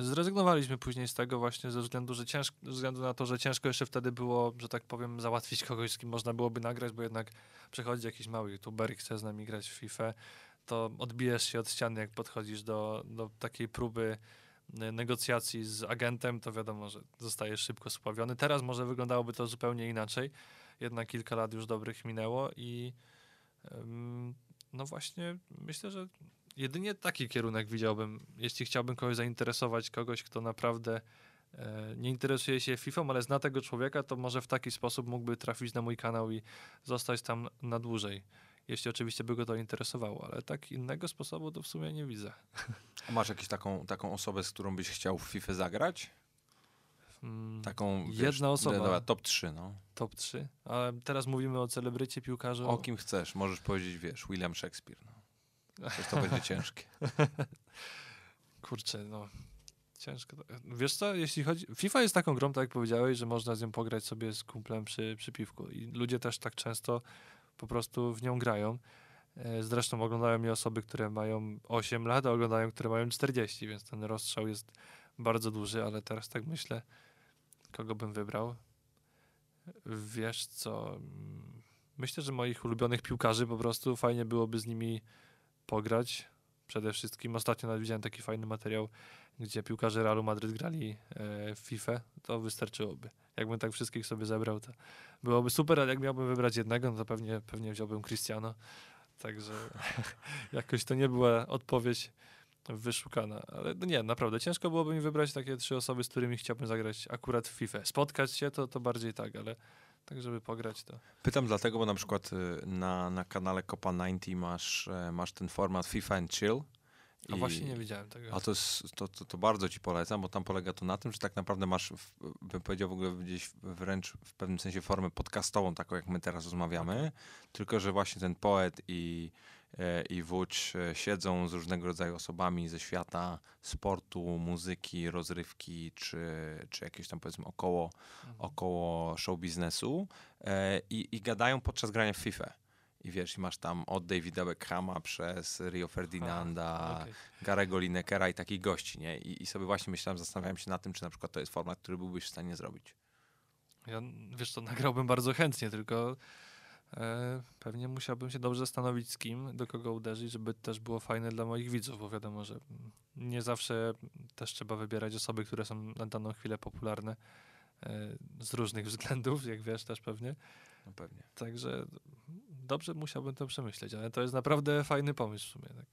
Zrezygnowaliśmy później z tego właśnie ze względu, że ciężko, ze względu na to, że ciężko jeszcze wtedy było, że tak powiem, załatwić kogoś, z kim można byłoby nagrać, bo jednak przychodzi jakiś mały youtuber i chce z nami grać w FIFA, to odbijesz się od ściany, jak podchodzisz do, do takiej próby e, negocjacji z agentem, to wiadomo, że zostajesz szybko spławiony. Teraz może wyglądałoby to zupełnie inaczej. Jednak kilka lat już dobrych minęło i no właśnie myślę, że jedynie taki kierunek widziałbym, jeśli chciałbym kogoś zainteresować, kogoś, kto naprawdę e, nie interesuje się FIFA, ale zna tego człowieka, to może w taki sposób mógłby trafić na mój kanał i zostać tam na dłużej. Jeśli oczywiście by go to interesowało, ale tak innego sposobu to w sumie nie widzę. A masz jakąś taką, taką osobę, z którą byś chciał w FIFA zagrać? Mm, Taką, wiesz, Jedna osoba. Dobra, top 3, no. Top 3. Ale teraz mówimy o celebrycie piłkarzu. O kim chcesz? Możesz powiedzieć, wiesz, William Shakespeare. No. Przecież to będzie ciężkie. Kurczę, no. Ciężko. Wiesz co, jeśli chodzi... FIFA jest taką grą, tak jak powiedziałeś, że można z nią pograć sobie z kumplem przy, przy piwku. I ludzie też tak często po prostu w nią grają. E, Zresztą oglądają mnie osoby, które mają 8 lat, a oglądają, które mają 40, więc ten rozstrzał jest bardzo duży, ale teraz tak myślę, kogo bym wybrał. Wiesz co, mm, myślę, że moich ulubionych piłkarzy po prostu fajnie byłoby z nimi pograć. Przede wszystkim ostatnio widziałem taki fajny materiał, gdzie piłkarze Realu Madryt grali e, w FIFA, to wystarczyłoby. Jakbym tak wszystkich sobie zebrał, to byłoby super, ale jak miałbym wybrać jednego, no to pewnie, pewnie wziąłbym Cristiano. Także jakoś to nie była odpowiedź wyszukana. Ale nie, naprawdę ciężko byłoby mi wybrać takie trzy osoby, z którymi chciałbym zagrać akurat w FIFA. Spotkać się to, to bardziej tak, ale tak, żeby pograć to. Pytam dlatego, bo na przykład y, na, na kanale Copa 90 masz, e, masz ten format FIFA and Chill. A I- właśnie nie widziałem tego. A to, jest, to, to, to bardzo ci polecam, bo tam polega to na tym, że tak naprawdę masz, bym powiedział w ogóle gdzieś wręcz w pewnym sensie formę podcastową, taką jak my teraz rozmawiamy, tylko że właśnie ten poet i, i wódź e, siedzą z różnego rodzaju osobami ze świata sportu, muzyki, rozrywki, czy, czy jakieś tam powiedzmy około, Mhm. około show biznesu e, i, i gadają podczas grania w FIFA. I wiesz, i masz tam od Davida Beckhama przez Rio Ferdinanda, Okej. Garego Linekera i takich gości, nie? I, I sobie właśnie myślałem, zastanawiałem się nad tym, czy na przykład to jest format, który byłbyś w stanie zrobić. Ja, wiesz co, nagrałbym bardzo chętnie, tylko e, pewnie musiałbym się dobrze zastanowić z kim, do kogo uderzyć, żeby też było fajne dla moich widzów, bo wiadomo, że nie zawsze też trzeba wybierać osoby, które są na daną chwilę popularne e, z różnych względów, jak wiesz też pewnie. No pewnie. Także dobrze musiałbym to przemyśleć, ale to jest naprawdę fajny pomysł w sumie. Tak.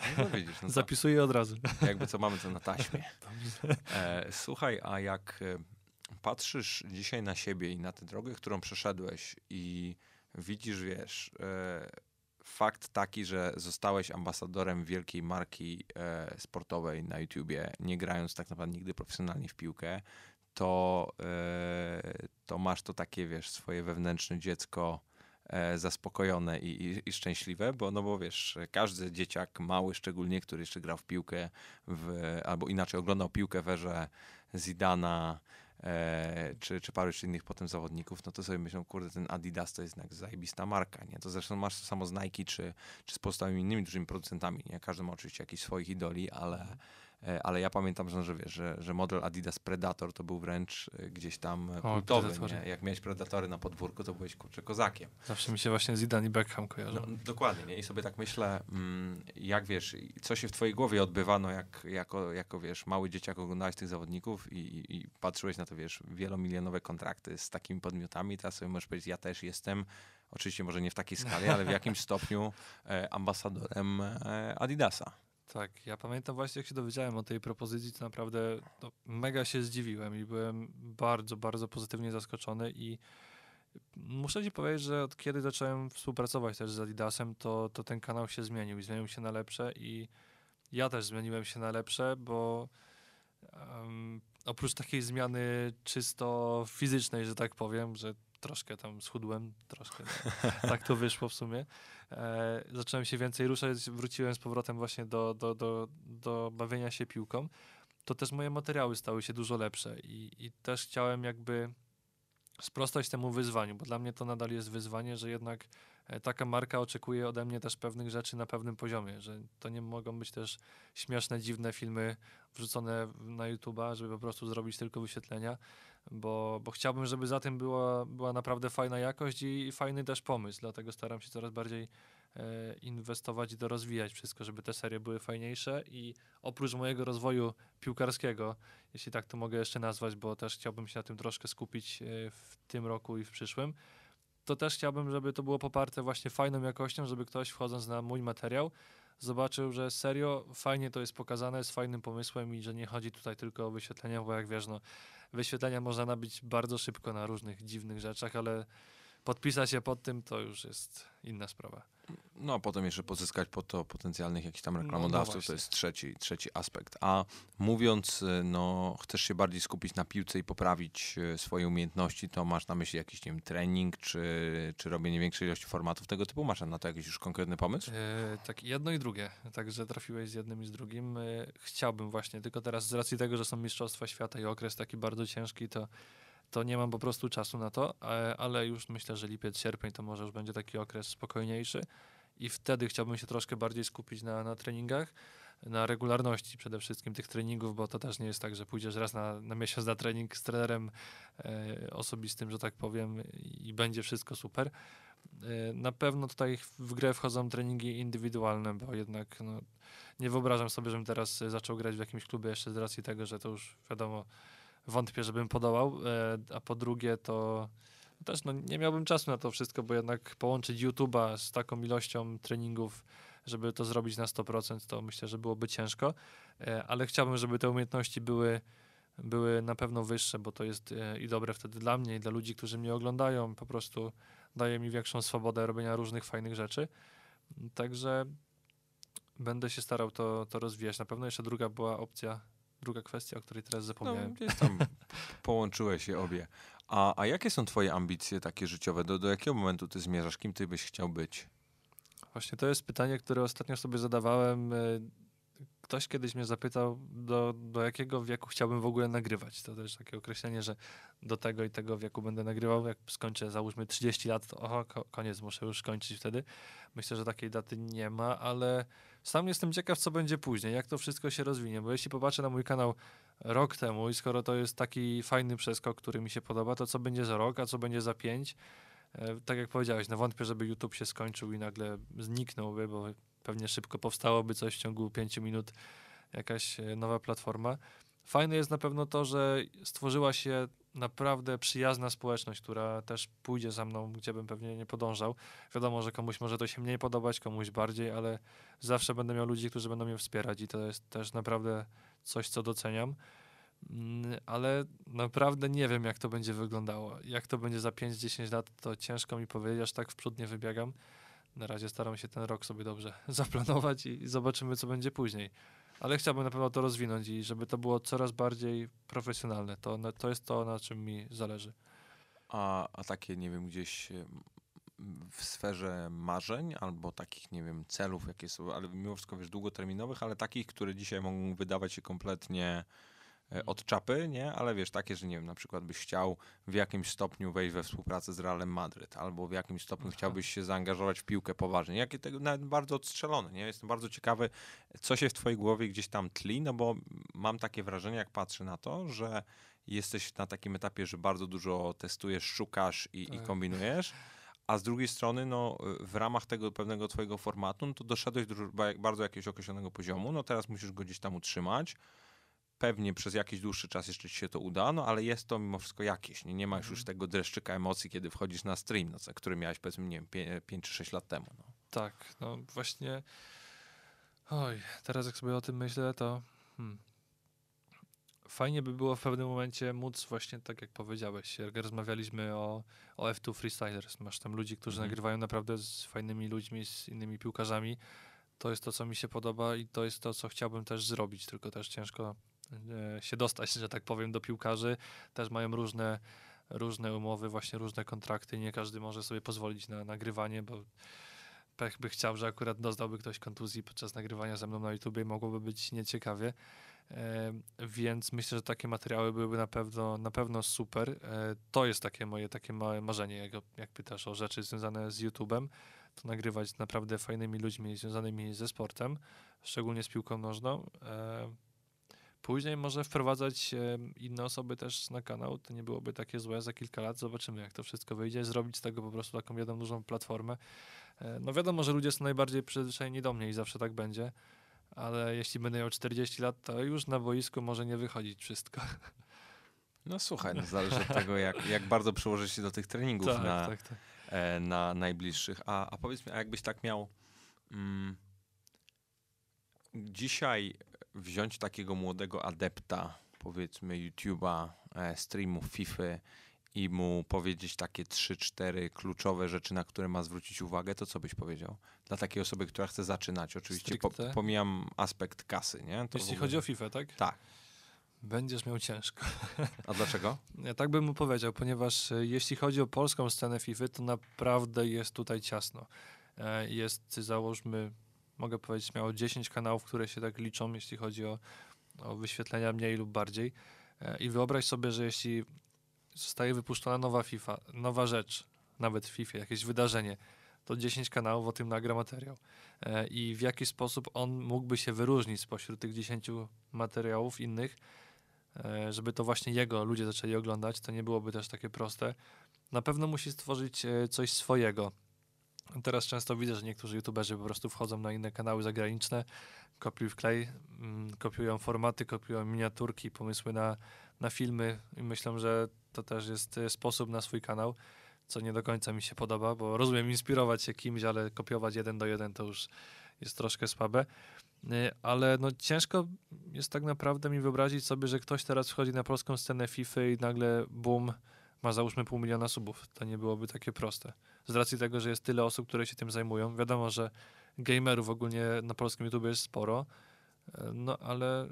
No widzisz, no to Zapisuję od razu. jakby co mamy to na taśmie. E, słuchaj, a jak e, patrzysz dzisiaj na siebie i na tę drogę, którą przeszedłeś i widzisz, wiesz, e, fakt taki, że zostałeś ambasadorem wielkiej marki e, sportowej na YouTubie, nie grając tak naprawdę nigdy profesjonalnie w piłkę, to, e, to masz to takie, wiesz, swoje wewnętrzne dziecko zaspokojone i, i, i, szczęśliwe, bo no bo wiesz, każdy dzieciak, mały szczególnie, który jeszcze grał w piłkę, w, albo inaczej oglądał piłkę w erze Zidana, e, czy, czy paru jeszcze innych potem zawodników, no to sobie myślą, kurde, ten Adidas to jest jednak zajebista marka, nie? To zresztą masz to samo z Nike, czy, czy z pozostałymi innymi dużymi producentami, nie? Każdy ma oczywiście jakichś swoich idoli, ale ale ja pamiętam, że, że że, że model Adidas Predator to był wręcz e, gdzieś tam e, o, kultowy, nie? Jak miałeś Predatory na podwórku, to byłeś kurczę kozakiem. Zawsze mi się właśnie Zidane i Beckham kojarzą. No, dokładnie, nie? I sobie tak myślę, mm, jak wiesz, co się w twojej głowie odbywano, jak, jako, jako wiesz, mały dzieciak oglądałeś tych zawodników i, i, i patrzyłeś na to, wiesz, wielomilionowe kontrakty z takimi podmiotami, teraz sobie możesz powiedzieć, ja też jestem, oczywiście może nie w takiej skali, ale w jakimś stopniu e, ambasadorem e, Adidasa. Tak, ja pamiętam właśnie, jak się dowiedziałem o tej propozycji, to naprawdę no, mega się zdziwiłem i byłem bardzo, bardzo pozytywnie zaskoczony i muszę ci powiedzieć, że od kiedy zacząłem współpracować też z Adidasem, to, to ten kanał się zmienił i zmienił się na lepsze i ja też zmieniłem się na lepsze, bo um, oprócz takiej zmiany czysto fizycznej, że tak powiem, że troszkę tam schudłem, troszkę tak to wyszło w sumie. E, zacząłem się więcej ruszać, wróciłem z powrotem właśnie do, do, do, do bawienia się piłką. To też moje materiały stały się dużo lepsze i, i też chciałem jakby sprostać temu wyzwaniu, bo dla mnie to nadal jest wyzwanie, że jednak e, taka marka oczekuje ode mnie też pewnych rzeczy na pewnym poziomie, że to nie mogą być też śmieszne, dziwne filmy wrzucone na YouTube'a, żeby po prostu zrobić tylko wyświetlenia, bo, bo chciałbym, żeby za tym była, była naprawdę fajna jakość i, fajny też pomysł, dlatego staram się coraz bardziej e, inwestować i rozwijać wszystko, żeby te serie były fajniejsze. I oprócz mojego rozwoju piłkarskiego, jeśli tak to mogę jeszcze nazwać, bo też chciałbym się na tym troszkę skupić e, w tym roku i w przyszłym, to też chciałbym, żeby to było poparte właśnie fajną jakością, żeby ktoś wchodząc na mój materiał zobaczył, że serio fajnie to jest pokazane, z fajnym pomysłem i że nie chodzi tutaj tylko o wyświetlenia, bo jak wiesz, no, wyświetlenia można nabić bardzo szybko na różnych dziwnych rzeczach, ale podpisać się pod tym to już jest inna sprawa. No, a potem jeszcze pozyskać po to potencjalnych jakichś tam no, reklamodawców, no, no to jest trzeci, trzeci aspekt. A mówiąc, y, no, chcesz się bardziej skupić na piłce i poprawić y, swoje umiejętności, to masz na myśli jakiś, nie wiem, trening, czy, czy robienie większej ilości formatów tego typu? Masz na to jakiś już konkretny pomysł? Yy, tak, jedno i drugie. Także trafiłeś z jednym i z drugim. Yy, chciałbym właśnie, tylko teraz z racji tego, że są Mistrzostwa Świata i okres taki bardzo ciężki, to to nie mam po prostu czasu na to, e, ale już myślę, że lipiec, sierpień to może już będzie taki okres spokojniejszy i wtedy chciałbym się troszkę bardziej skupić na, na treningach, na regularności przede wszystkim tych treningów, bo to też nie jest tak, że pójdziesz raz na, na miesiąc na trening z trenerem e, osobistym, że tak powiem i będzie wszystko super. E, na pewno tutaj w grę wchodzą treningi indywidualne, bo jednak no, nie wyobrażam sobie, żebym teraz zaczął grać w jakimś klubie jeszcze z racji tego, że to już wiadomo wątpię, żebym podołał, e, a po drugie to też no, nie miałbym czasu na to wszystko, bo jednak połączyć YouTube'a z taką ilością treningów, żeby to zrobić na 100%, to myślę, że byłoby ciężko, e, ale chciałbym, żeby te umiejętności były, były na pewno wyższe, bo to jest e, i dobre wtedy dla mnie i dla ludzi, którzy mnie oglądają, po prostu daje mi większą swobodę robienia różnych fajnych rzeczy. Także będę się starał to, to rozwijać. Na pewno jeszcze druga była opcja druga kwestia, o której teraz zapomniałem. No, gdzieś tam połączyłeś je obie. A, a jakie są twoje ambicje takie życiowe? Do, do jakiego momentu ty zmierzasz? Kim ty byś chciał być? Właśnie to jest pytanie, które ostatnio sobie zadawałem. E, ktoś kiedyś mnie zapytał, do, do jakiego wieku chciałbym w ogóle nagrywać. To też takie określenie, że do tego i tego wieku będę nagrywał. Jak skończę, załóżmy 30 lat, to oho, koniec, muszę już skończyć wtedy. Myślę, że takiej daty nie ma, ale sam jestem ciekaw, co będzie później, jak to wszystko się rozwinie, bo jeśli popatrzę na mój kanał rok temu i skoro to jest taki fajny przeskok, który mi się podoba, to co będzie za rok, a co będzie za pięć? E, tak jak powiedziałeś, no wątpię, żeby YouTube się skończył i nagle zniknąłby, bo pewnie szybko powstałoby coś w ciągu pięciu minut, jakaś e, nowa platforma. Fajne jest na pewno to, że stworzyła się naprawdę przyjazna społeczność, która też pójdzie za mną, gdzie bym pewnie nie podążał. Wiadomo, że komuś może to się mniej podobać, komuś bardziej, ale zawsze będę miał ludzi, którzy będą mnie wspierać i to jest też naprawdę coś, co doceniam. Mm, ale naprawdę nie wiem, jak to będzie wyglądało. Jak to będzie za 5-10 lat, to ciężko mi powiedzieć, aż tak w przód nie wybiegam. Na razie staram się ten rok sobie dobrze zaplanować i zobaczymy, co będzie później ale chciałbym na pewno to rozwinąć i żeby to było coraz bardziej profesjonalne. To, to jest to, na czym mi zależy. A, a takie, nie wiem, gdzieś w sferze marzeń albo takich, nie wiem, celów, jakie są, ale mimo wszystko, wiesz, długoterminowych, ale takich, które dzisiaj mogą wydawać się kompletnie od czapy, nie? Ale wiesz, takie, że nie wiem, na przykład byś chciał w jakimś stopniu wejść we współpracę z Realem Madryt, albo w jakimś stopniu Aha. chciałbyś się zaangażować w piłkę poważnie. Jakie tego nawet bardzo odstrzelone, nie? Jestem bardzo ciekawy, co się w twojej głowie gdzieś tam tli, no bo mam takie wrażenie, jak patrzę na to, że jesteś na takim etapie, że bardzo dużo testujesz, szukasz i, i Tak. kombinujesz, a z drugiej strony, no, w ramach tego pewnego twojego formatu, no to doszedłeś do ba- bardzo jakiegoś określonego poziomu, no teraz musisz go gdzieś tam utrzymać. Pewnie przez jakiś dłuższy czas jeszcze ci się to uda, no ale jest to mimo wszystko jakieś. Nie, nie masz już Mhm. tego dreszczyka emocji, kiedy wchodzisz na stream, no, co- który miałeś powiedzmy, nie wiem, 5 czy 6 lat temu. No. Tak, no właśnie. Oj, teraz jak sobie o tym myślę, to hmm, fajnie by było w pewnym momencie móc właśnie tak jak powiedziałeś, jak rozmawialiśmy o, o F2 Freestylers, masz tam ludzi, którzy Mhm. nagrywają naprawdę z fajnymi ludźmi, z innymi piłkarzami. To jest to, co mi się podoba i to jest to, co chciałbym też zrobić, tylko też ciężko się dostać, że tak powiem, do piłkarzy. Też mają różne, różne umowy, właśnie różne kontrakty. Nie każdy może sobie pozwolić na nagrywanie, bo pech by chciał, że akurat doznałby ktoś kontuzji podczas nagrywania ze mną na YouTube i mogłoby być nieciekawie. E, więc myślę, że takie materiały byłyby na pewno, na pewno super. E, to jest takie moje takie małe marzenie, jak, jak pytasz o rzeczy związane z YouTube'em, to nagrywać naprawdę fajnymi ludźmi związanymi ze sportem, szczególnie z piłką nożną. E, Później może wprowadzać inne osoby też na kanał, to nie byłoby takie złe za kilka lat. Zobaczymy, jak to wszystko wyjdzie. Zrobić z tego po prostu taką jedną dużą platformę. E, No wiadomo, że ludzie są najbardziej przyzwyczajeni do mnie i zawsze tak będzie, ale jeśli będę miał 40 lat, to już na boisku może nie wychodzić wszystko. no słuchaj, no, zależy od tego, jak, jak bardzo przyłożysz się do tych treningów na, tak, tak. e, na najbliższych. A, a powiedz mi, a jakbyś tak miał mm, dzisiaj wziąć takiego młodego adepta, powiedzmy YouTube'a, e, streamów FIFA i mu powiedzieć takie trzy, cztery kluczowe rzeczy, na które ma zwrócić uwagę, to co byś powiedział? Dla takiej osoby, która chce zaczynać. Oczywiście po, pomijam aspekt kasy, nie? To Jeśli ogóle- chodzi o FIFA, tak? Tak. Będziesz miał ciężko. A dlaczego? Ja tak bym mu powiedział, ponieważ e, jeśli chodzi o polską scenę FIFA, to naprawdę jest tutaj ciasno. E, Jest, załóżmy, mogę powiedzieć, miało 10 kanałów, które się tak liczą, jeśli chodzi o, o wyświetlenia mniej lub bardziej. E, I wyobraź sobie, że jeśli zostaje wypuszczona nowa FIFA, nowa rzecz, nawet w FIFA, jakieś wydarzenie, to 10 kanałów o tym nagra materiał. E, I w jaki sposób on mógłby się wyróżnić spośród tych 10 materiałów innych, e, żeby to właśnie jego ludzie zaczęli oglądać, to nie byłoby też takie proste. Na pewno musi stworzyć coś swojego. Teraz często widzę, że niektórzy youtuberzy po prostu wchodzą na inne kanały zagraniczne, kopiuj w klej, mm, kopiują formaty, kopiują miniaturki, pomysły na, na filmy i myślę, że to też jest e, sposób na swój kanał, co nie do końca mi się podoba, bo rozumiem inspirować się kimś, ale kopiować jeden do jeden to już jest troszkę słabe. Y, Ale no ciężko jest tak naprawdę mi wyobrazić sobie, że ktoś teraz wchodzi na polską scenę FIFA i nagle boom, ma załóżmy pół miliona subów. To nie byłoby takie proste. Z racji tego, że jest tyle osób, które się tym zajmują. Wiadomo, że gamerów ogólnie na polskim YouTube jest sporo, y, no ale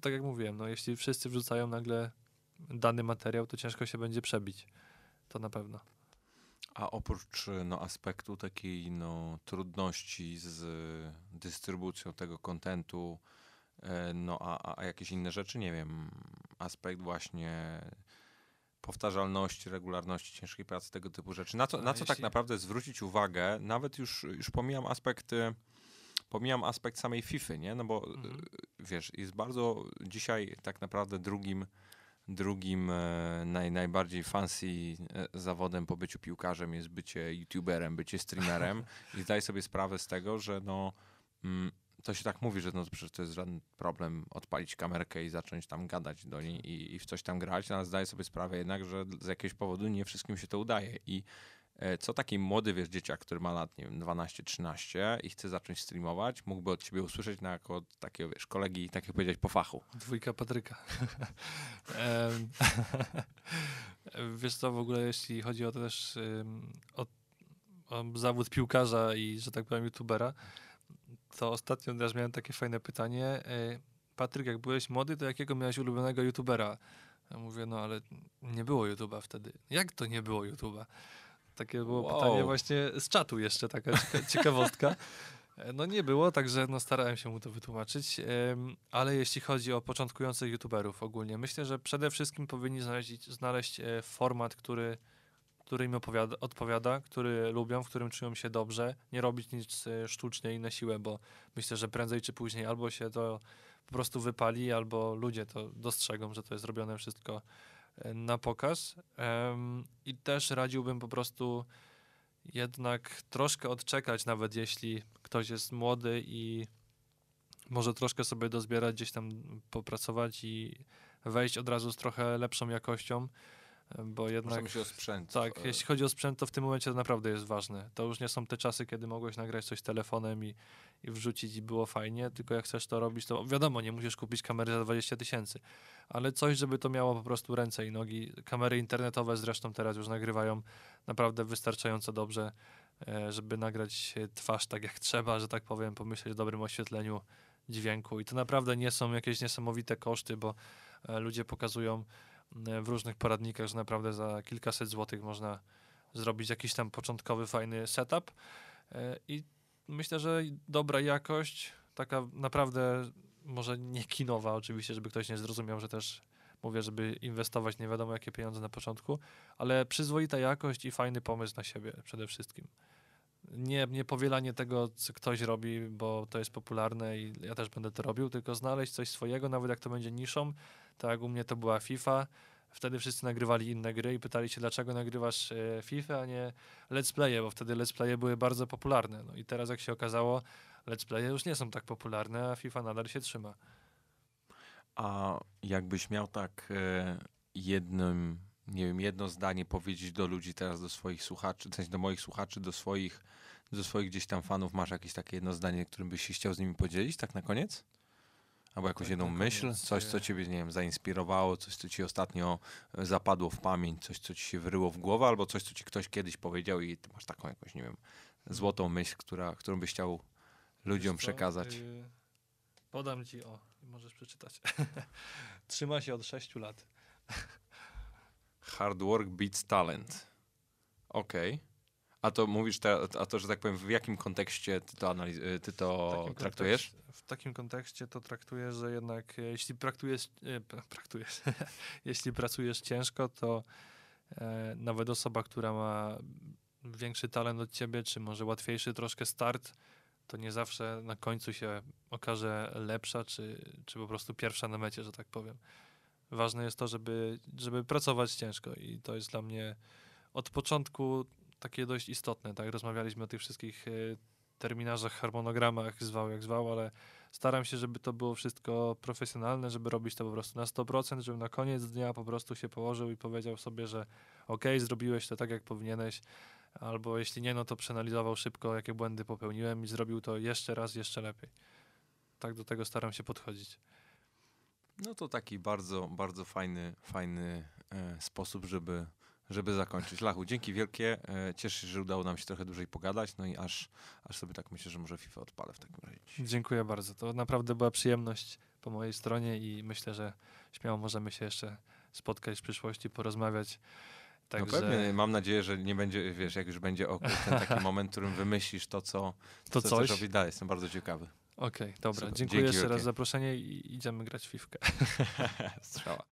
tak jak mówiłem, no jeśli wszyscy wrzucają nagle dany materiał, to ciężko się będzie przebić. To na pewno. A oprócz no, aspektu takiej no, trudności z dystrybucją tego kontentu, e, no a, a jakieś inne rzeczy, nie wiem, aspekt właśnie powtarzalności, regularności ciężkiej pracy, tego typu rzeczy. Na co, A na co tak naprawdę zwrócić uwagę, nawet już, już pomijam aspekt, e, pomijam aspekt samej FIFA, nie? No bo Mhm. e, wiesz, jest bardzo dzisiaj tak naprawdę drugim drugim e, naj, najbardziej fancy e, zawodem po byciu piłkarzem jest bycie youtuberem, bycie streamerem i zdaj sobie sprawę z tego, że no mm, to się tak mówi, że no przecież to jest żaden problem odpalić kamerkę i zacząć tam gadać do niej i, i w coś tam grać, no, ale zdaję sobie sprawę jednak, że z jakiegoś powodu nie wszystkim się to udaje i e, co taki młody, wiesz, dzieciak, który ma lat, nie wiem, 12-13 i chce zacząć streamować, mógłby od ciebie usłyszeć na jako od takiego, wiesz, kolegi, tak jak powiedziałeś, po fachu. Dwójka Patryka. Wiesz co, w ogóle jeśli chodzi o to też o, o zawód piłkarza i, że tak powiem, youtubera, to ostatnio też miałem takie fajne pytanie. E, Patryk, jak byłeś młody, to jakiego miałeś ulubionego youtubera? Ja mówię, no ale nie było YouTube'a wtedy. Jak to nie było YouTube'a? Takie było Wow. pytanie właśnie z czatu jeszcze, taka cieka- ciekawostka. E, No nie było, także no starałem się mu to wytłumaczyć. Em, Ale jeśli chodzi o początkujących youtuberów ogólnie, myślę, że przede wszystkim powinni znaleźć, znaleźć e, format, który, który im opowiada, odpowiada, który lubią, w którym czują się dobrze. Nie robić nic e, sztucznie i na siłę, bo myślę, że prędzej czy później albo się to po prostu wypali, albo ludzie to dostrzegą, że to jest robione wszystko e, na pokaz. I też radziłbym po prostu jednak troszkę odczekać, nawet jeśli ktoś jest młody i może troszkę sobie dozbierać, gdzieś tam popracować i wejść od razu z trochę lepszą jakością, bo jednak... Się o sprzęt. Tak, e, jeśli chodzi o sprzęt, to w tym momencie to naprawdę jest ważne. To już nie są te czasy, kiedy mogłeś nagrać coś telefonem i, i wrzucić i było fajnie, tylko jak chcesz to robić, to wiadomo, nie musisz kupić kamery za 20 tysięcy, ale coś, żeby to miało po prostu ręce i nogi. Kamery internetowe zresztą teraz już nagrywają naprawdę wystarczająco dobrze, e, żeby nagrać twarz tak jak trzeba, że tak powiem, pomyśleć o dobrym oświetleniu dźwięku i to naprawdę nie są jakieś niesamowite koszty, bo e, ludzie pokazują w różnych poradnikach, że naprawdę za kilkaset złotych można zrobić jakiś tam początkowy, fajny setup e, i myślę, że dobra jakość, taka naprawdę może nie kinowa oczywiście, żeby ktoś nie zrozumiał, że też mówię, żeby inwestować nie wiadomo jakie pieniądze na początku, ale przyzwoita jakość i fajny pomysł na siebie przede wszystkim. Nie, nie powielanie tego, co ktoś robi, bo to jest popularne i ja też będę to robił, tylko znaleźć coś swojego, nawet jak to będzie niszą. Tak jak u mnie to była FIFA, wtedy wszyscy nagrywali inne gry i pytali się, dlaczego nagrywasz e, FIFA, a nie let's playe, bo wtedy let's playe były bardzo popularne. No i teraz jak się okazało, let's playe już nie są tak popularne, a FIFA nadal się trzyma. A jakbyś miał tak e, jednym, nie wiem, jedno zdanie powiedzieć do ludzi teraz, do swoich słuchaczy, w sensie do moich słuchaczy, do swoich, do swoich gdzieś tam fanów, masz jakieś takie jedno zdanie, którym byś się chciał z nimi podzielić, tak na koniec? Albo jakąś Tak jedną myśl, koniec, coś, co e, ciebie, nie wiem, zainspirowało, coś, co ci ostatnio e, zapadło w pamięć, coś, co ci się wyryło w głowę, albo coś, co ci ktoś kiedyś powiedział i ty masz taką jakąś, nie wiem, złotą myśl, która, którą byś chciał ludziom co, przekazać. y, podam ci, o, możesz przeczytać. Trzyma się od 6 lat. Hard work beats talent. Okej. A to mówisz, te, a to, że tak powiem, w jakim kontekście ty to, analiz- y, ty W to takim traktujesz? W takim kontekście to traktuję, że jednak e, jeśli praktujesz, e, pra- praktujesz, jeśli pracujesz ciężko, to e, nawet osoba, która ma większy talent od ciebie, czy może łatwiejszy troszkę start, to nie zawsze na końcu się okaże lepsza, czy, czy po prostu pierwsza na mecie, że tak powiem. Ważne jest to, żeby, żeby pracować ciężko i to jest dla mnie od początku takie dość istotne. Tak, rozmawialiśmy o tych wszystkich e, terminarzach, harmonogramach, zwał jak zwał, ale staram się, żeby to było wszystko profesjonalne, żeby robić to po prostu na 100%, żeby na koniec dnia po prostu się położył i powiedział sobie, że okej, zrobiłeś to tak, jak powinieneś, albo jeśli nie, no to przeanalizował szybko, jakie błędy popełniłem i zrobił to jeszcze raz, jeszcze lepiej. Tak do tego staram się podchodzić. No to taki bardzo, bardzo fajny, fajny e, sposób, żeby, żeby zakończyć. Lachu, dzięki wielkie. E, cieszę się, że udało nam się trochę dłużej pogadać, no i aż, aż sobie tak myślę, że może FIFA odpalę w takim razie. Dziękuję bardzo. To naprawdę była przyjemność po mojej stronie i myślę, że śmiało możemy się jeszcze spotkać w przyszłości, porozmawiać. No Także pewnie, mam nadzieję, że nie będzie, wiesz, jak już będzie ok- ten taki moment, w którym wymyślisz to, co, to co coś. robić dalej. Jestem bardzo ciekawy. Okej, dobra. Super. Dziękuję Dzięki jeszcze raz wielkie. za zaproszenie i idziemy grać w fifkę. Strzała.